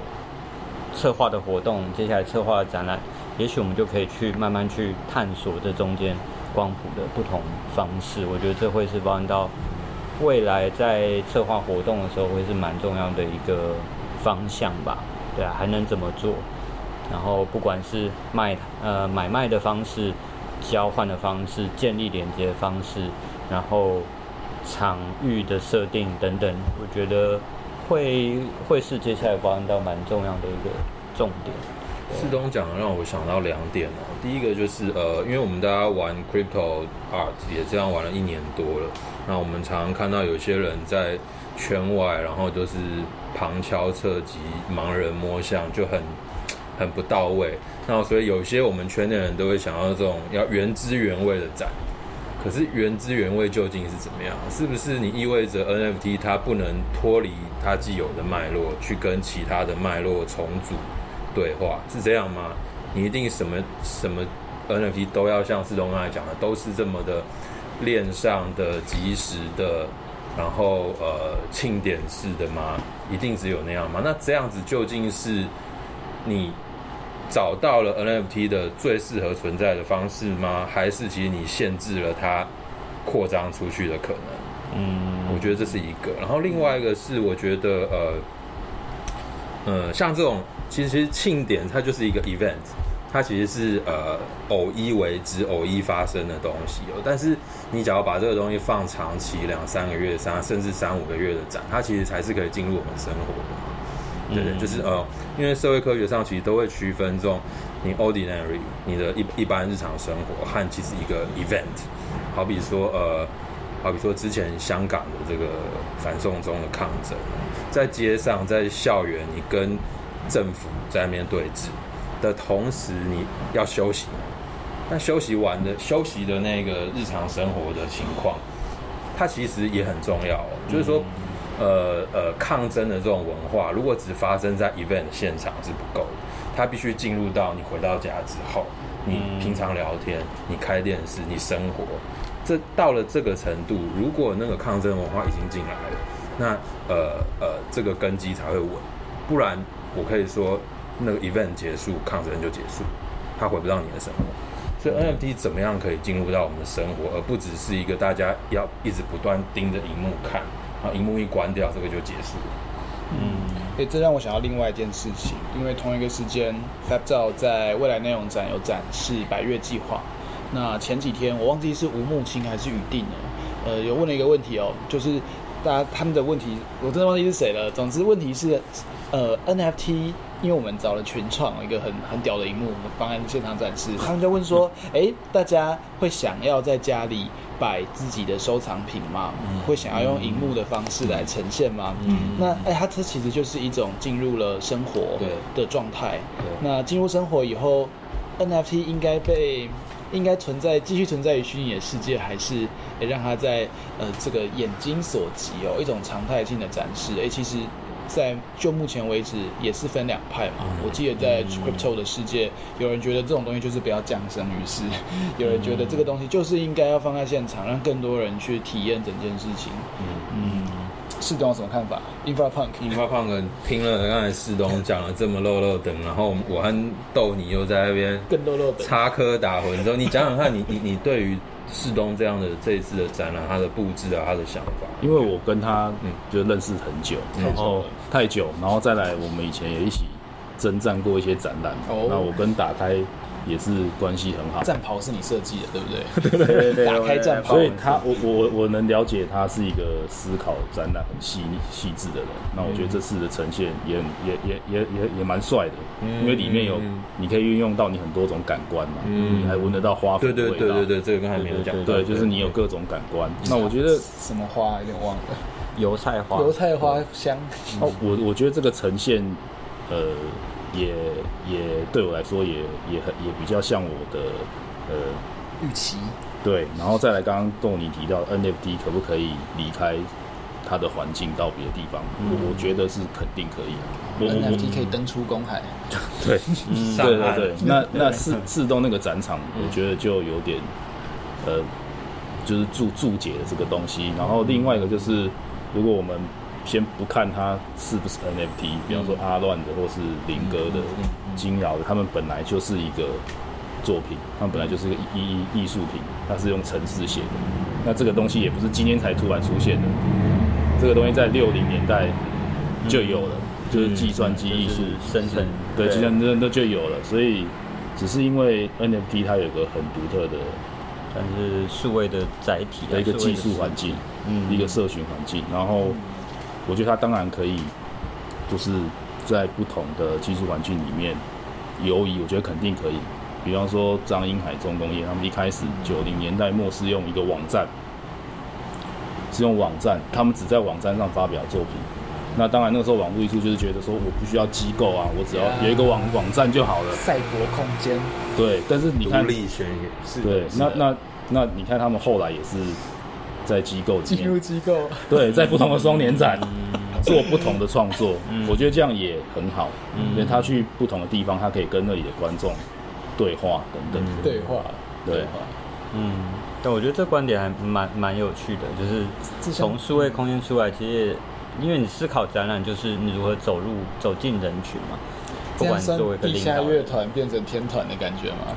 策划的活动，接下来策划的展览，也许我们就可以去慢慢去探索这中间光谱的不同方式。我觉得这会是包含到未来在策划活动的时候，会是蛮重要的一个方向吧。对啊，还能怎么做？然后不管是卖呃买卖的方式、交换的方式、建立连接的方式，然后。场域的设定等等，我觉得会会是接下来发生到蛮重要的一个重点。四东讲的让我想到两点哦，第一个就是呃，因为我们大家玩 crypto art 也这样玩了一年多了，那我们常常看到有些人在圈外，然后就是旁敲侧击、盲人摸象，就很 <tsk> 很不到位。那所以有些我们圈内人都会想要这种要原汁原味的展。可是原汁原味究竟是怎么样？是不是你意味着 NFT 它不能脱离它既有的脉络，去跟其他的脉络重组对话？是这样吗？你一定什么什么 NFT 都要像士东刚才讲的，都是这么的链上的、及时的，然后呃庆典式的吗？一定只有那样吗？那这样子究竟是你？找到了 NFT 的最适合存在的方式吗？还是其实你限制了它扩张出去的可能？嗯，我觉得这是一个。然后另外一个是，我觉得呃，呃，像这种其实庆典它就是一个 event，它其实是呃偶一为之、偶一发生的东西哦。但是你只要把这个东西放长期两三个月、三甚至三五个月的展，它其实才是可以进入我们生活的。对对，就是呃，因为社会科学上其实都会区分这种你 ordinary 你的一一般日常生活和其实一个 event，好比说呃，好比说之前香港的这个反送中的抗争，在街上在校园你跟政府在那边对峙的同时，你要休息，那休息完的休息的那个日常生活的情况，它其实也很重要，就是说。呃呃，抗争的这种文化，如果只发生在 event 现场是不够的，它必须进入到你回到家之后，你平常聊天，你开电视，你生活，这到了这个程度，如果那个抗争文化已经进来了，那呃呃，这个根基才会稳，不然我可以说那个 event 结束，抗争就结束，它回不到你的生活。所以 NFT 怎么样可以进入到我们的生活，而不只是一个大家要一直不断盯着荧幕看。然后，荧幕一关掉，这个就结束了。嗯，诶，这让我想到另外一件事情，因为同一个时间，FabZao 在未来内容展有展示百月计划。那前几天我忘记是吴木清还是雨定了，呃，有问了一个问题哦，就是大家他们的问题，我真的忘记是谁了。总之问题是，呃，NFT 因为我们找了群创一个很很屌的荧幕，我们放在现场展示，他们就问说：“哎、欸，大家会想要在家里摆自己的收藏品吗？嗯、会想要用荧幕的方式来呈现吗？”嗯，那哎，它、欸、这其实就是一种进入了生活的状态。那进入生活以后，NFT 应该被。应该存在，继续存在于虚拟的世界，还是也让它在呃这个眼睛所及哦，一种常态性的展示。哎，其实，在就目前为止也是分两派嘛。我记得在 crypto 的世界，有人觉得这种东西就是不要降生，于世有人觉得这个东西就是应该要放在现场，让更多人去体验整件事情。嗯嗯。世东有什么看法？Infra Punk，Infra Punk 听了刚才世东讲了这么漏漏等，然后我和豆你又在那边更漏漏等插科打诨。之后你讲讲看，你你你对于世东这样的这一次的展览，他的布置啊，他的想法？因为我跟他嗯就认识很久，然后太久，然后再来我们以前也一起征战过一些展览，那我跟打开。也是关系很好。战袍是你设计的，对不对？<laughs> 对对对，打开战袍。所以他，我我我能了解他是一个思考展览很细腻细致的人。那我觉得这次的呈现也也也也也也蛮帅的，因为里面有你可以运用到你很多种感官嘛，你还闻得到花粉的味道。对对对对对，这个刚才没有讲。对，就是你有各种感官。那我觉得什么花有点忘了，油菜花。油菜花香。哦，我我觉得这个呈现，呃。也也对我来说也也很也比较像我的呃预期，对，然后再来刚刚豆你提到 NFT 可不可以离开它的环境到别的地方？嗯、我我觉得是肯定可以的。NFT 可以登出公海，<laughs> 对，嗯、对对对。那 <laughs> 那四四栋那个展场，我觉得就有点呃，就是注注解的这个东西。然后另外一个就是，如果我们先不看它是不是 NFT，比方说阿乱的或是林哥的、金瑶的，他们本来就是一个作品，他们本来就是一个艺艺艺术品，它是用程式写的。那这个东西也不是今天才突然出现的，这个东西在六零年代就有了，就是计算机艺术生成，对，计算机那就有了。所以只是因为 NFT 它有个很独特的，但是数位的载体的一个技术环境，嗯，一个社群环境，然后。我觉得他当然可以，就是在不同的技术环境里面游移，我觉得肯定可以。比方说张英海重工业，他们一开始九零年代末是用一个网站，是用网站，他们只在网站上发表作品。那当然那个时候网络艺术就是觉得说我不需要机构啊，我只要有一个网网站就好了。赛博空间。对，但是你看，独立宣言是。对，那那那你看他们后来也是。在机构里进入机构，对，在不同的双年展做不同的创作，我觉得这样也很好，因为他去不同的地方，他可以跟那里的观众对话等等。对话，对。话，嗯，但我觉得这观点还蛮蛮有趣的，就是从数位空间出来，其实因为你思考展览，就是你如何走入走进人群嘛，不管作为一个地下乐团变成天团的感觉吗？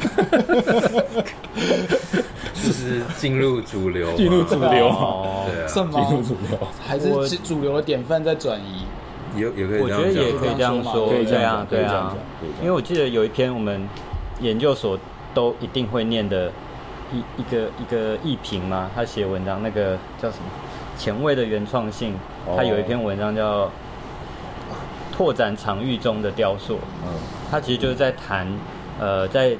<laughs> 就是进入主流，进入主流，对啊，<laughs> 进入主流，还是主流的典范在转移？也也可以，我觉得也可以这样说，可以这样，对啊。因为我记得有一篇我们研究所都一定会念的一一个一个艺评嘛，他写文章那个叫什么？前卫的原创性，他有一篇文章叫《拓展场域中的雕塑》，嗯，他其实就是在谈。呃，在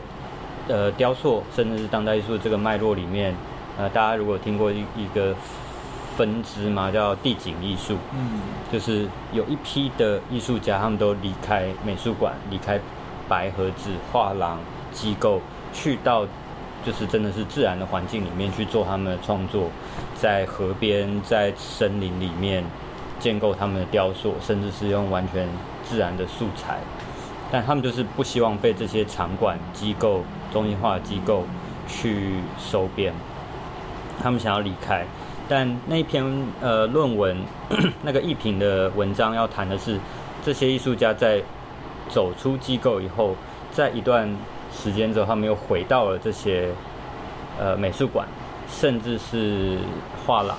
呃雕塑甚至是当代艺术这个脉络里面，呃，大家如果听过一一个分支嘛，叫地景艺术，嗯，就是有一批的艺术家，他们都离开美术馆，离开白盒子画廊机构，去到就是真的是自然的环境里面去做他们的创作，在河边、在森林里面建构他们的雕塑，甚至是用完全自然的素材。但他们就是不希望被这些场馆机构、中心化机构去收编，他们想要离开。但那一篇呃论文，<clears throat> 那个艺评的文章要谈的是，这些艺术家在走出机构以后，在一段时间之后，他们又回到了这些呃美术馆，甚至是画廊，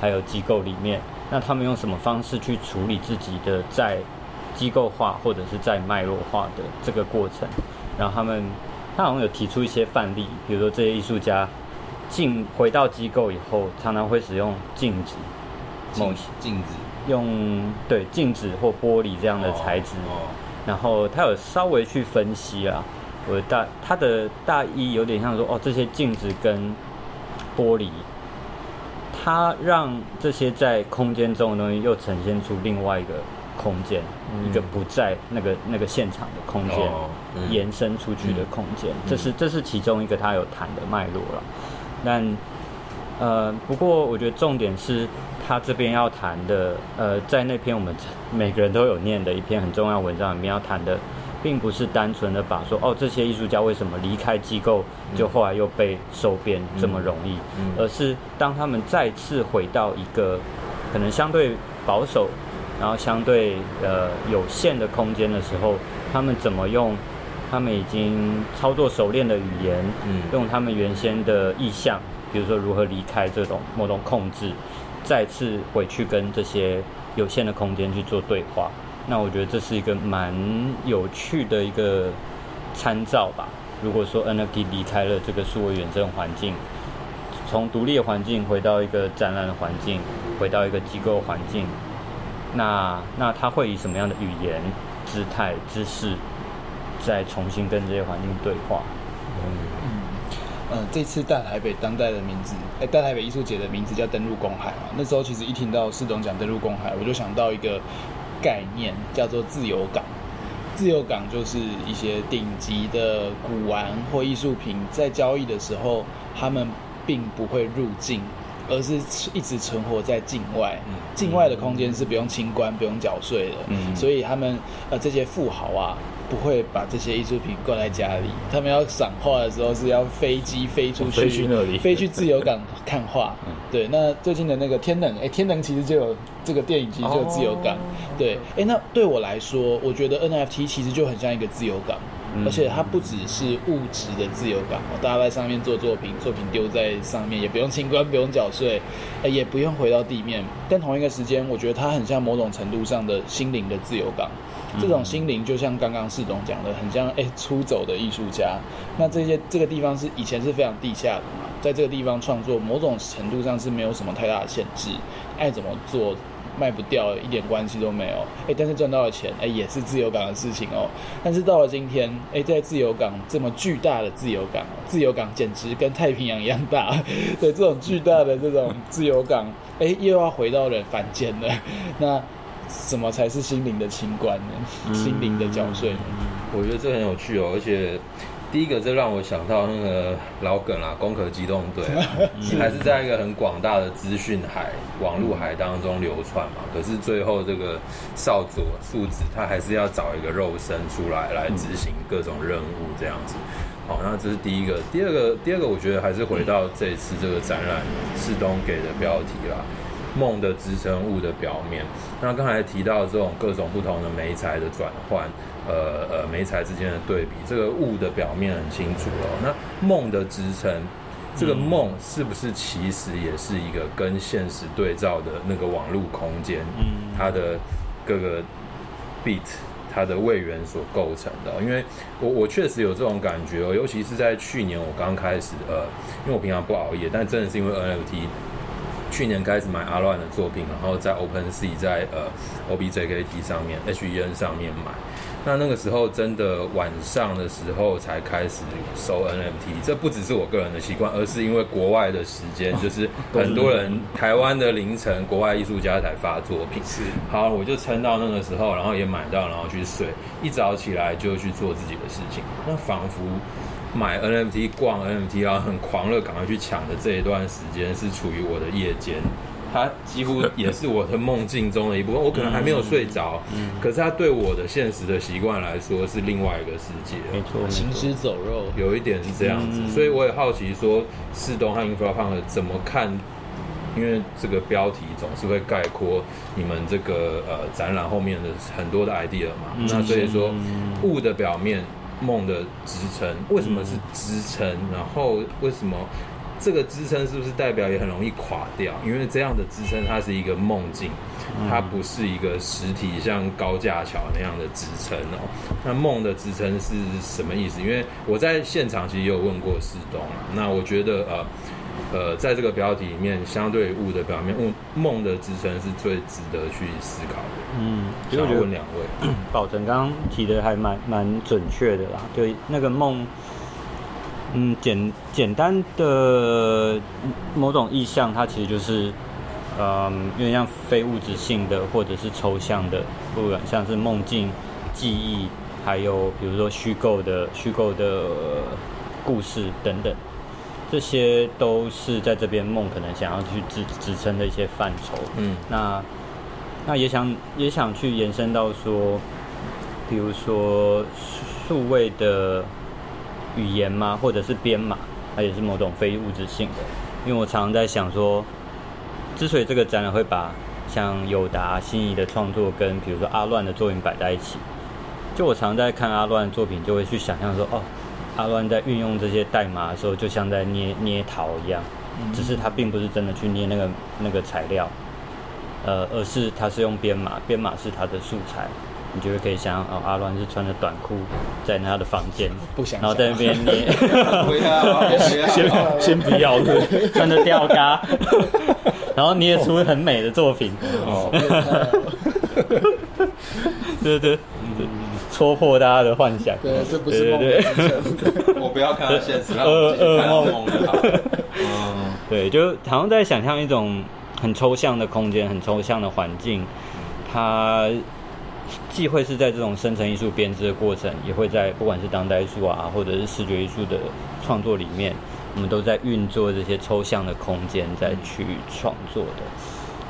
还有机构里面。那他们用什么方式去处理自己的在？机构化或者是在脉络化的这个过程，然后他们他好像有提出一些范例，比如说这些艺术家进回到机构以后，常常会使用镜子，镜镜子，用对镜子或玻璃这样的材质，哦，然后他有稍微去分析啊，我的大他的大意有点像说哦，这些镜子跟玻璃，它让这些在空间中的东西又呈现出另外一个空间，嗯、一个不在那个那个现场的空间，哦嗯、延伸出去的空间，嗯、这是这是其中一个他有谈的脉络了，但。呃，不过我觉得重点是他这边要谈的，呃，在那篇我们每个人都有念的一篇很重要文章里面要谈的，并不是单纯的把说哦，这些艺术家为什么离开机构，就后来又被收编这么容易，嗯嗯、而是当他们再次回到一个可能相对保守，然后相对呃有限的空间的时候，他们怎么用他们已经操作熟练的语言，嗯、用他们原先的意向。比如说，如何离开这种某种控制，再次回去跟这些有限的空间去做对话，那我觉得这是一个蛮有趣的一个参照吧。如果说 NFT 离开了这个数位远征环境，从独立的环境回到一个展览的环境，回到一个机构环境，那那他会以什么样的语言、姿态、姿势，再重新跟这些环境对话？嗯。嗯，这次大台北当代的名字，哎，大台北艺术节的名字叫登陆公海嘛。那时候其实一听到士董讲登陆公海，我就想到一个概念，叫做自由港。自由港就是一些顶级的古玩或艺术品在交易的时候，他们并不会入境，而是一直存活在境外。境外的空间是不用清关、不用缴税的。嗯，所以他们呃这些富豪啊。不会把这些艺术品挂在家里，他们要赏画的时候是要飞机飞出去，飞去那里，飞去自由港 <laughs> 看画。嗯、对，那最近的那个天能，哎，天能其实就有这个电影，其实就有自由港。哦、对，哎，那对我来说，我觉得 NFT 其实就很像一个自由港，嗯、而且它不只是物质的自由港，大家在上面做作品，作品丢在上面，也不用清关，不用缴税，也不用回到地面。但同一个时间，我觉得它很像某种程度上的心灵的自由港。这种心灵就像刚刚士董讲的，很像哎出走的艺术家。那这些这个地方是以前是非常地下的嘛，在这个地方创作，某种程度上是没有什么太大的限制，爱怎么做卖不掉，一点关系都没有。哎，但是赚到了钱，哎也是自由港的事情哦。但是到了今天，哎，在自由港这么巨大的自由港，自由港简直跟太平洋一样大。对，这种巨大的这种自由港，哎，又要回到了凡间了。那。什么才是心灵的清关呢？嗯、心灵的缴税呢？我觉得这很有趣哦，而且第一个，这让我想到那个老梗啦，《攻壳机动队》<laughs> 是还是在一个很广大的资讯海、网络海当中流传嘛。可是最后这个少佐素子，他还是要找一个肉身出来来执行各种任务，这样子。好，那这是第一个。第二个，第二个，我觉得还是回到这次这个展览，世东给的标题啦。梦的支撑物的表面，那刚才提到这种各种不同的媒材的转换，呃呃，媒材之间的对比，这个物的表面很清楚哦。那梦的支撑，这个梦是不是其实也是一个跟现实对照的那个网络空间？嗯，它的各个 beat，它的位元所构成的。因为我我确实有这种感觉哦，尤其是在去年我刚开始，呃，因为我平常不熬夜，但真的是因为 NFT。去年开始买阿乱的作品，然后在 OpenSea 在呃 OBJKT 上面 HEN 上面买。那那个时候真的晚上的时候才开始收 NFT。这不只是我个人的习惯，而是因为国外的时间，就是很多人台湾的凌晨，国外艺术家才发作品。是，好，我就撑到那个时候，然后也买到，然后去睡。一早起来就去做自己的事情，那仿佛。买 NFT 逛 NFT 啊，很狂热，赶快去抢的这一段时间是处于我的夜间，它几乎 <laughs> 也是我的梦境中的一部分。我可能还没有睡着，嗯，可是它对我的现实的习惯来说是另外一个世界，没错，行尸走肉，有一点是这样子。嗯、所以我也好奇说，四东和 Infrapunk 怎么看？因为这个标题总是会概括你们这个呃展览后面的很多的 idea 嘛，嗯、那所以说物的表面。梦的支撑，为什么是支撑？然后为什么这个支撑是不是代表也很容易垮掉？因为这样的支撑它是一个梦境，它不是一个实体，像高架桥那样的支撑哦。那梦的支撑是什么意思？因为我在现场其实也有问过四东啊，那我觉得呃，呃，在这个标题里面，相对物的表面，梦梦的支撑是最值得去思考的。嗯，想问两位，<clears throat> 宝成刚刚提的还蛮蛮准确的啦，对那个梦，嗯，简简单的某种意象，它其实就是，嗯，有点像非物质性的或者是抽象的，不管像是梦境、记忆，还有比如说虚构的虚构的故事等等。这些都是在这边梦可能想要去支支撑的一些范畴。嗯，那那也想也想去延伸到说，比如说数位的语言嘛，或者是编码，它也是某种非物质性的。因为我常常在想说，之所以这个展览会把像友达、心仪的创作跟比如说阿乱的作品摆在一起，就我常常在看阿乱的作品，就会去想象说，哦。阿乱在运用这些代码的时候，就像在捏捏陶一样，只是他并不是真的去捏那个那个材料，呃，而是他是用编码，编码是他的素材，你就会可以想象哦，阿乱是穿着短裤在他的房间，<laughs> 不想，然后在那边捏，<laughs> 先先不要，<laughs> 穿着吊嘎，然后捏出很美的作品，哦，对对对。戳破大家的幻想。对，这不是梦。对对对，<laughs> 我不要看到现实，噩噩 <laughs> 梦。嗯，<laughs> 对，就好像在想象一种很抽象的空间，很抽象的环境。它既会是在这种生成艺术编织的过程，也会在不管是当代艺术啊，或者是视觉艺术的创作里面，我们都在运作这些抽象的空间，再去创作的。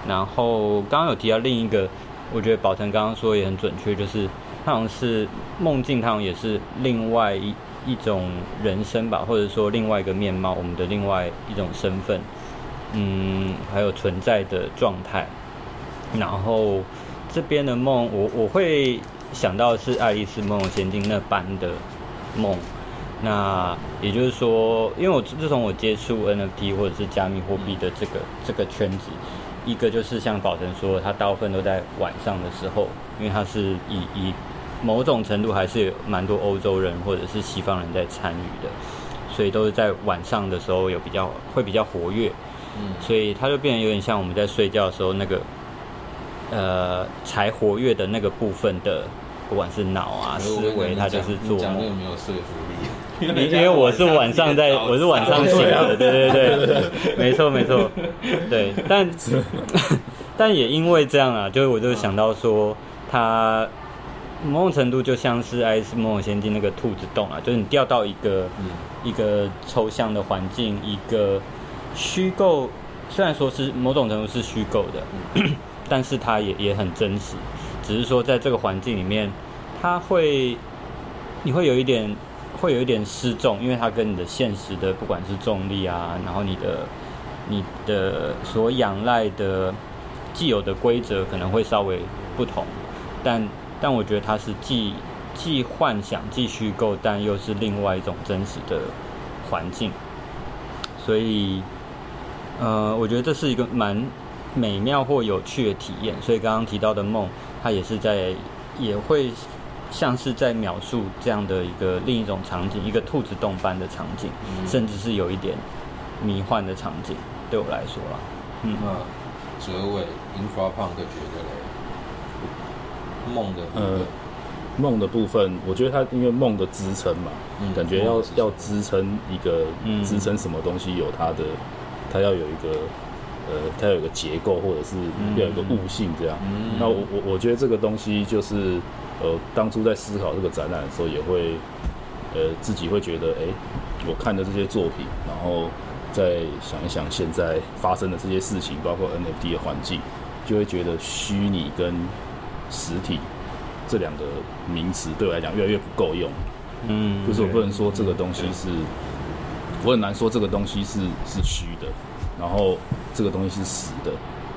然后刚刚有提到另一个，我觉得宝成刚刚说也很准确，就是。好像是梦境，它好像也是另外一一种人生吧，或者说另外一个面貌，我们的另外一种身份，嗯，还有存在的状态。然后这边的梦，我我会想到是《爱丽丝梦游仙境》那般的梦。那也就是说，因为我自从我接触 NFT 或者是加密货币的这个这个圈子，一个就是像宝成说，他大部分都在晚上的时候，因为他是以以某种程度还是有蛮多欧洲人或者是西方人在参与的，所以都是在晚上的时候有比较会比较活跃，嗯，所以他就变得有点像我们在睡觉的时候那个，呃，才活跃的那个部分的，不管是脑啊思维，它就是做梦。讲那个没有说服力，<laughs> 因为因为我是晚上在，我是晚上醒的，对对对，<laughs> 没错没错，对，但 <laughs> 但也因为这样啊，就是我就想到说它。某种程度就像是《爱丽丝梦游仙境》那个兔子洞啊，就是你掉到一个、嗯、一个抽象的环境，一个虚构，虽然说是某种程度是虚构的，嗯、<clears throat> 但是它也也很真实。只是说在这个环境里面，它会你会有一点会有一点失重，因为它跟你的现实的不管是重力啊，然后你的你的所仰赖的既有的规则可能会稍微不同，但。但我觉得它是既既幻想既虚构，但又是另外一种真实的环境，所以，呃，我觉得这是一个蛮美妙或有趣的体验。所以刚刚提到的梦，它也是在也会像是在描述这样的一个另一种场景，一个兔子洞般的场景，嗯、甚至是有一点迷幻的场景。对我来说啦，嗯，那哲伟 Infrapunk 觉得嘞？梦的呃，梦的部分，我觉得他因为梦的支撑嘛，嗯、感觉要要支撑一个、嗯、支撑什么东西有它的，它要有一个呃，它有一个结构或者是要有一个悟性这样。嗯、那我我我觉得这个东西就是呃，当初在思考这个展览的时候，也会呃自己会觉得，哎、欸，我看的这些作品，然后再想一想现在发生的这些事情，包括 NFT 的环境，就会觉得虚拟跟实体这两个名词对我来讲越来越不够用，嗯，就是我不能说这个东西是，我很难说这个东西是是虚的，然后这个东西是实的，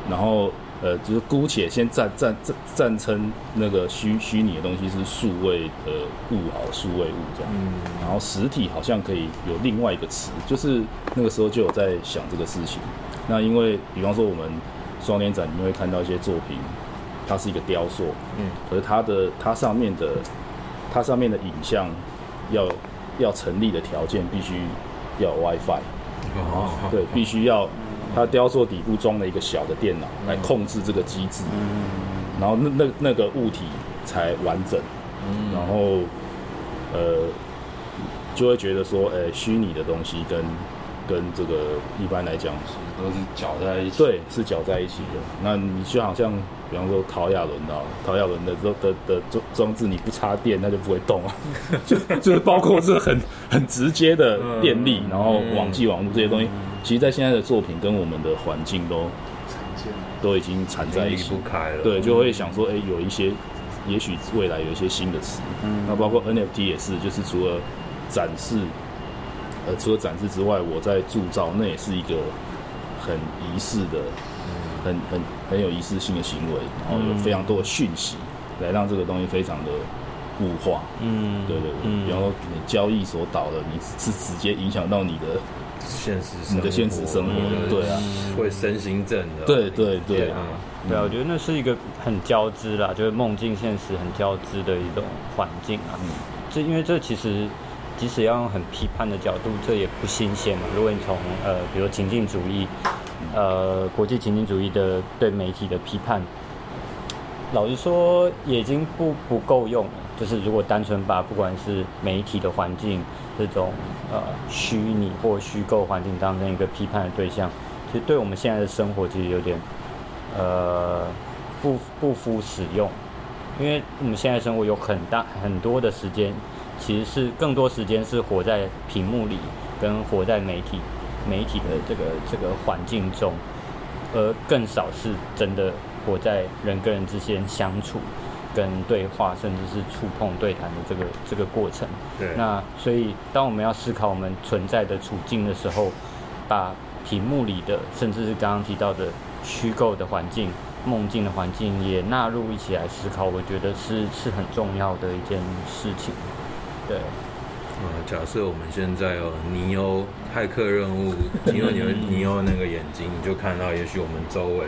然后呃，就是姑且先暂暂暂暂称那个虚虚拟的东西是数位的物，好，数位物这样，嗯，然后实体好像可以有另外一个词，就是那个时候就有在想这个事情。那因为比方说我们双年展，你们会看到一些作品。它是一个雕塑，嗯，可是它的它上面的它上面的影像要要成立的条件必须要有 WiFi，哦，对，必须要它雕塑底部装了一个小的电脑来控制这个机制，然后那那那个物体才完整，然后呃就会觉得说，呃，虚拟的东西跟跟这个一般来讲都是搅在一起，对，是搅在一起的。那你就好像，比方说陶亚伦的陶亚伦的的的装装置，你不插电，它就不会动啊。<laughs> 就就是包括这很很直接的电力，然后网际网络这些东西，其实，在现在的作品跟我们的环境都都已经缠在一起，不开了。对，就会想说，哎，有一些，也许未来有一些新的词。嗯，那包括 NFT 也是，就是除了展示。呃，除了展示之外，我在铸造，那也是一个很仪式的，很很很有仪式性的行为，然后有非常多的讯息，来让这个东西非常的物化。嗯，对对对。嗯、比方说，你交易所倒了，你是直接影响到你的现实，你的现实生活。嗯、对啊，会身心症的。对对对。对啊，对啊，我觉得那是一个很交织啦，就是梦境现实很交织的一种环境啊。嗯，这因为这其实。即使要用很批判的角度，这也不新鲜嘛。如果你从呃，比如情境主义，呃，国际情境主义的对媒体的批判，老实说，也已经不不够用了。就是如果单纯把不管是媒体的环境这种呃虚拟或虚构环境当成一个批判的对象，其实对我们现在的生活其实有点呃不不敷使用，因为我们现在生活有很大很多的时间。其实是更多时间是活在屏幕里，跟活在媒体媒体的这个这个环境中，而更少是真的活在人跟人之间相处、跟对话，甚至是触碰、对谈的这个这个过程。对。那所以，当我们要思考我们存在的处境的时候，把屏幕里的，甚至是刚刚提到的虚构的环境、梦境的环境也纳入一起来思考，我觉得是是很重要的一件事情。对，呃，假设我们现在有尼欧骇客任务，因为你有 <laughs> 尼欧那个眼睛，你就看到，也许我们周围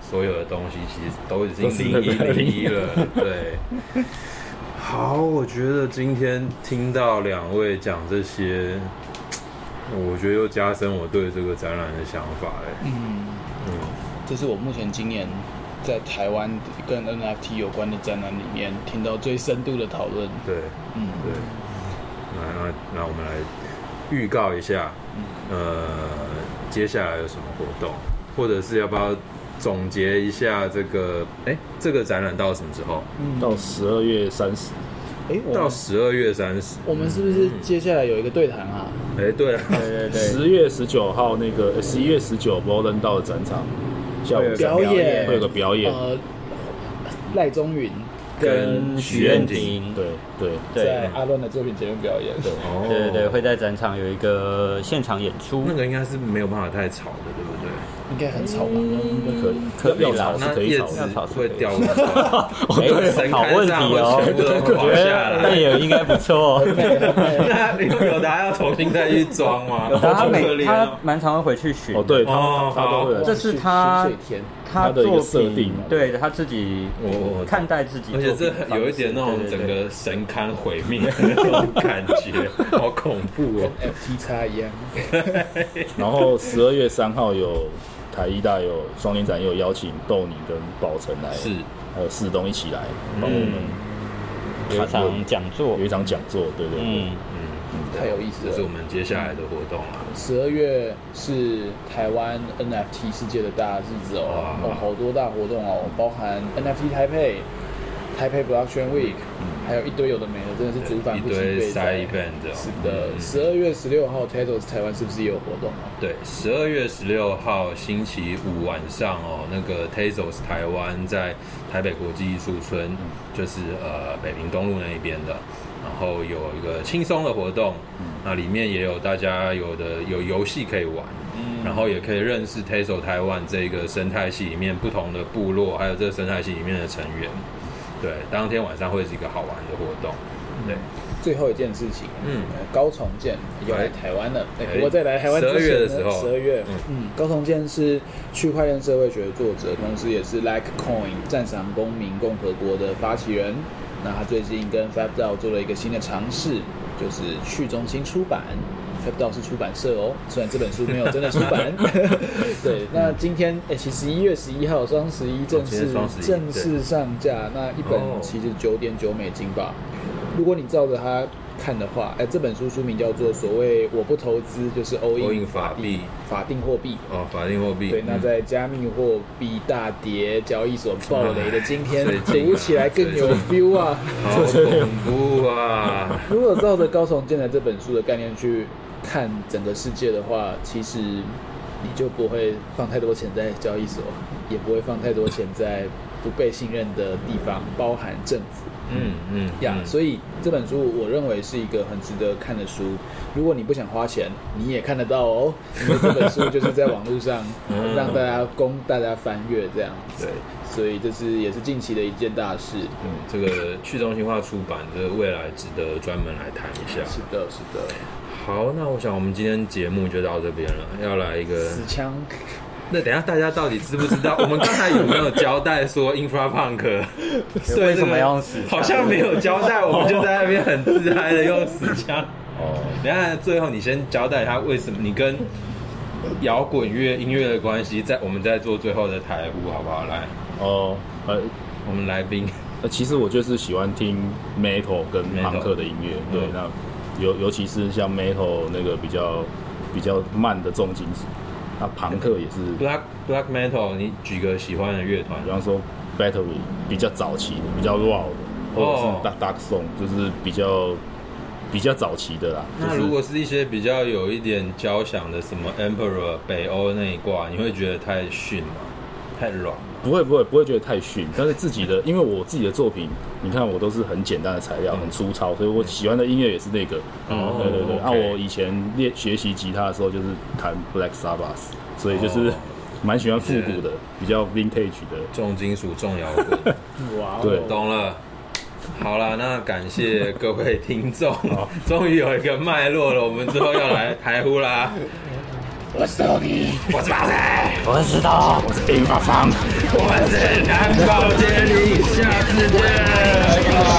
所有的东西其实都已经零一零一了。对，<laughs> 好，我觉得今天听到两位讲这些，我觉得又加深我对这个展览的想法。哎，嗯嗯，这是我目前今年在台湾跟 NFT 有关的展览里面听到最深度的讨论。对，嗯，对。那那那我们来预告一下，呃，接下来有什么活动，或者是要不要总结一下这个？哎，这个展览到什么时候？嗯，到十二月三十。哎，到十二月三十。我们是不是接下来有一个对谈啊？哎，对啊，对对对。十月十九号那个，十一月十九，摩登道的展场，下午表演会有个表演。呃，赖宗云。跟许愿婷，对对，在阿伦的作品前面表演，对对对对，会在展场有一个现场演出，那个应该是没有办法太吵的，对不对？应该很吵吧？应该可以，可以啦，那叶子会掉下来，<laughs> 好问题哦，那也应该不错。那有的还要重新再去装吗？<laughs> 他每他蛮常会回去学哦，对，他他都会，这是他。他的一个设定，对他自己，我看待自己，而且这有一点那种整个神龛毁灭的那种感觉，好恐怖哦，F T 叉一样。<laughs> 然后十二月三号有台艺大有双年展，也有邀请豆你跟宝成来，是。还有四东一起来帮我们有一场讲座，有一场讲座，对对对。太有意思了，这是我们接下来的活动了。十二月是台湾 NFT 世界的大日子哦，哦，好多大活动哦，包含 NFT 台北、台北 Blockchain Week，还有一堆有的没的，真的是主板不齐备载。是的，十二月十六号 Tezos 台湾是不是也有活动啊？对，十二月十六号星期五晚上哦，那个 Tezos 台湾在台北国际艺术村，就是呃北平东路那一边的。然后有一个轻松的活动，那里面也有大家有的有游戏可以玩，然后也可以认识 Tesla 台湾这个生态系里面不同的部落，还有这个生态系里面的成员。对，当天晚上会是一个好玩的活动。对，最后一件事情，嗯，高重建又来台湾了。哎，我在来台湾十二月的时候，十二月，嗯，高重建是区块链社会学的作者，同时也是 Likecoin 赞赏公民共和国的发起人。那他最近跟 FabDAO 做了一个新的尝试，就是去中心出版。f a b d o 是出版社哦，虽然这本书没有真的出版。<laughs> 对，那今天哎，其实十一月十一号双十一正式正式上架，那一本其实九点九美金吧。如果你照着它。看的话，哎，这本书书名叫做《所谓我不投资就是 all in 法币法定货币》哦，法定货币。对，那在加密货币大跌、交易所暴雷的今天，<laughs> 读起来更有 feel 啊！好恐怖啊！如果照着高崇建的这本书的概念去看整个世界的话，其实你就不会放太多钱在交易所，也不会放太多钱在不被信任的地方，包含政府。嗯嗯呀，yeah, 所以这本书我认为是一个很值得看的书。如果你不想花钱，你也看得到哦。因为这本书就是在网络上 <laughs> 让大家供大家翻阅这样子。对，所以这是也是近期的一件大事。嗯，这个去中心化出版，这个未来值得专门来谈一下。是的，是的。好，那我想我们今天节目就到这边了。要来一个死枪。那等下大家到底知不知道？我们刚才有没有交代说 InfraPunk 对 <laughs> 为什么要死？好像没有交代，我们就在那边很自嗨的用死枪。哦，等下最后你先交代他为什么你跟摇滚乐音乐的关系，在我们在做最后的台呼好不好？来，哦，呃，我们来宾，呃，其实我就是喜欢听 Metal 跟朋克的音乐，对，那尤尤其是像 Metal 那个比较比较慢的重金属。那朋克也是 black black metal，你举个喜欢的乐团，比方说 Battery 比较早期的，比较 raw 的，或者是 dark dark song，就是比较比较早期的啦。那如果是一些比较有一点交响的，什么 Emperor 北欧那一挂，你会觉得太逊吗？太软？不会不会不会觉得太逊，但是自己的，因为我自己的作品，你看我都是很简单的材料，很粗糙，所以我喜欢的音乐也是那个。哦，对对对。那我以前练学习吉他的时候，就是弹 Black Sabbath，所以就是 <laughs> 蛮喜欢复古的，比较 Vintage 的重金属、重摇滚。<laughs> 哇，对，懂了。好了，那感谢各位听众，<laughs> 终于有一个脉络了。我们之后要来台呼啦。我是你，我是马仔，我是他，我是兵发疯，我是南你街里小世界。哎。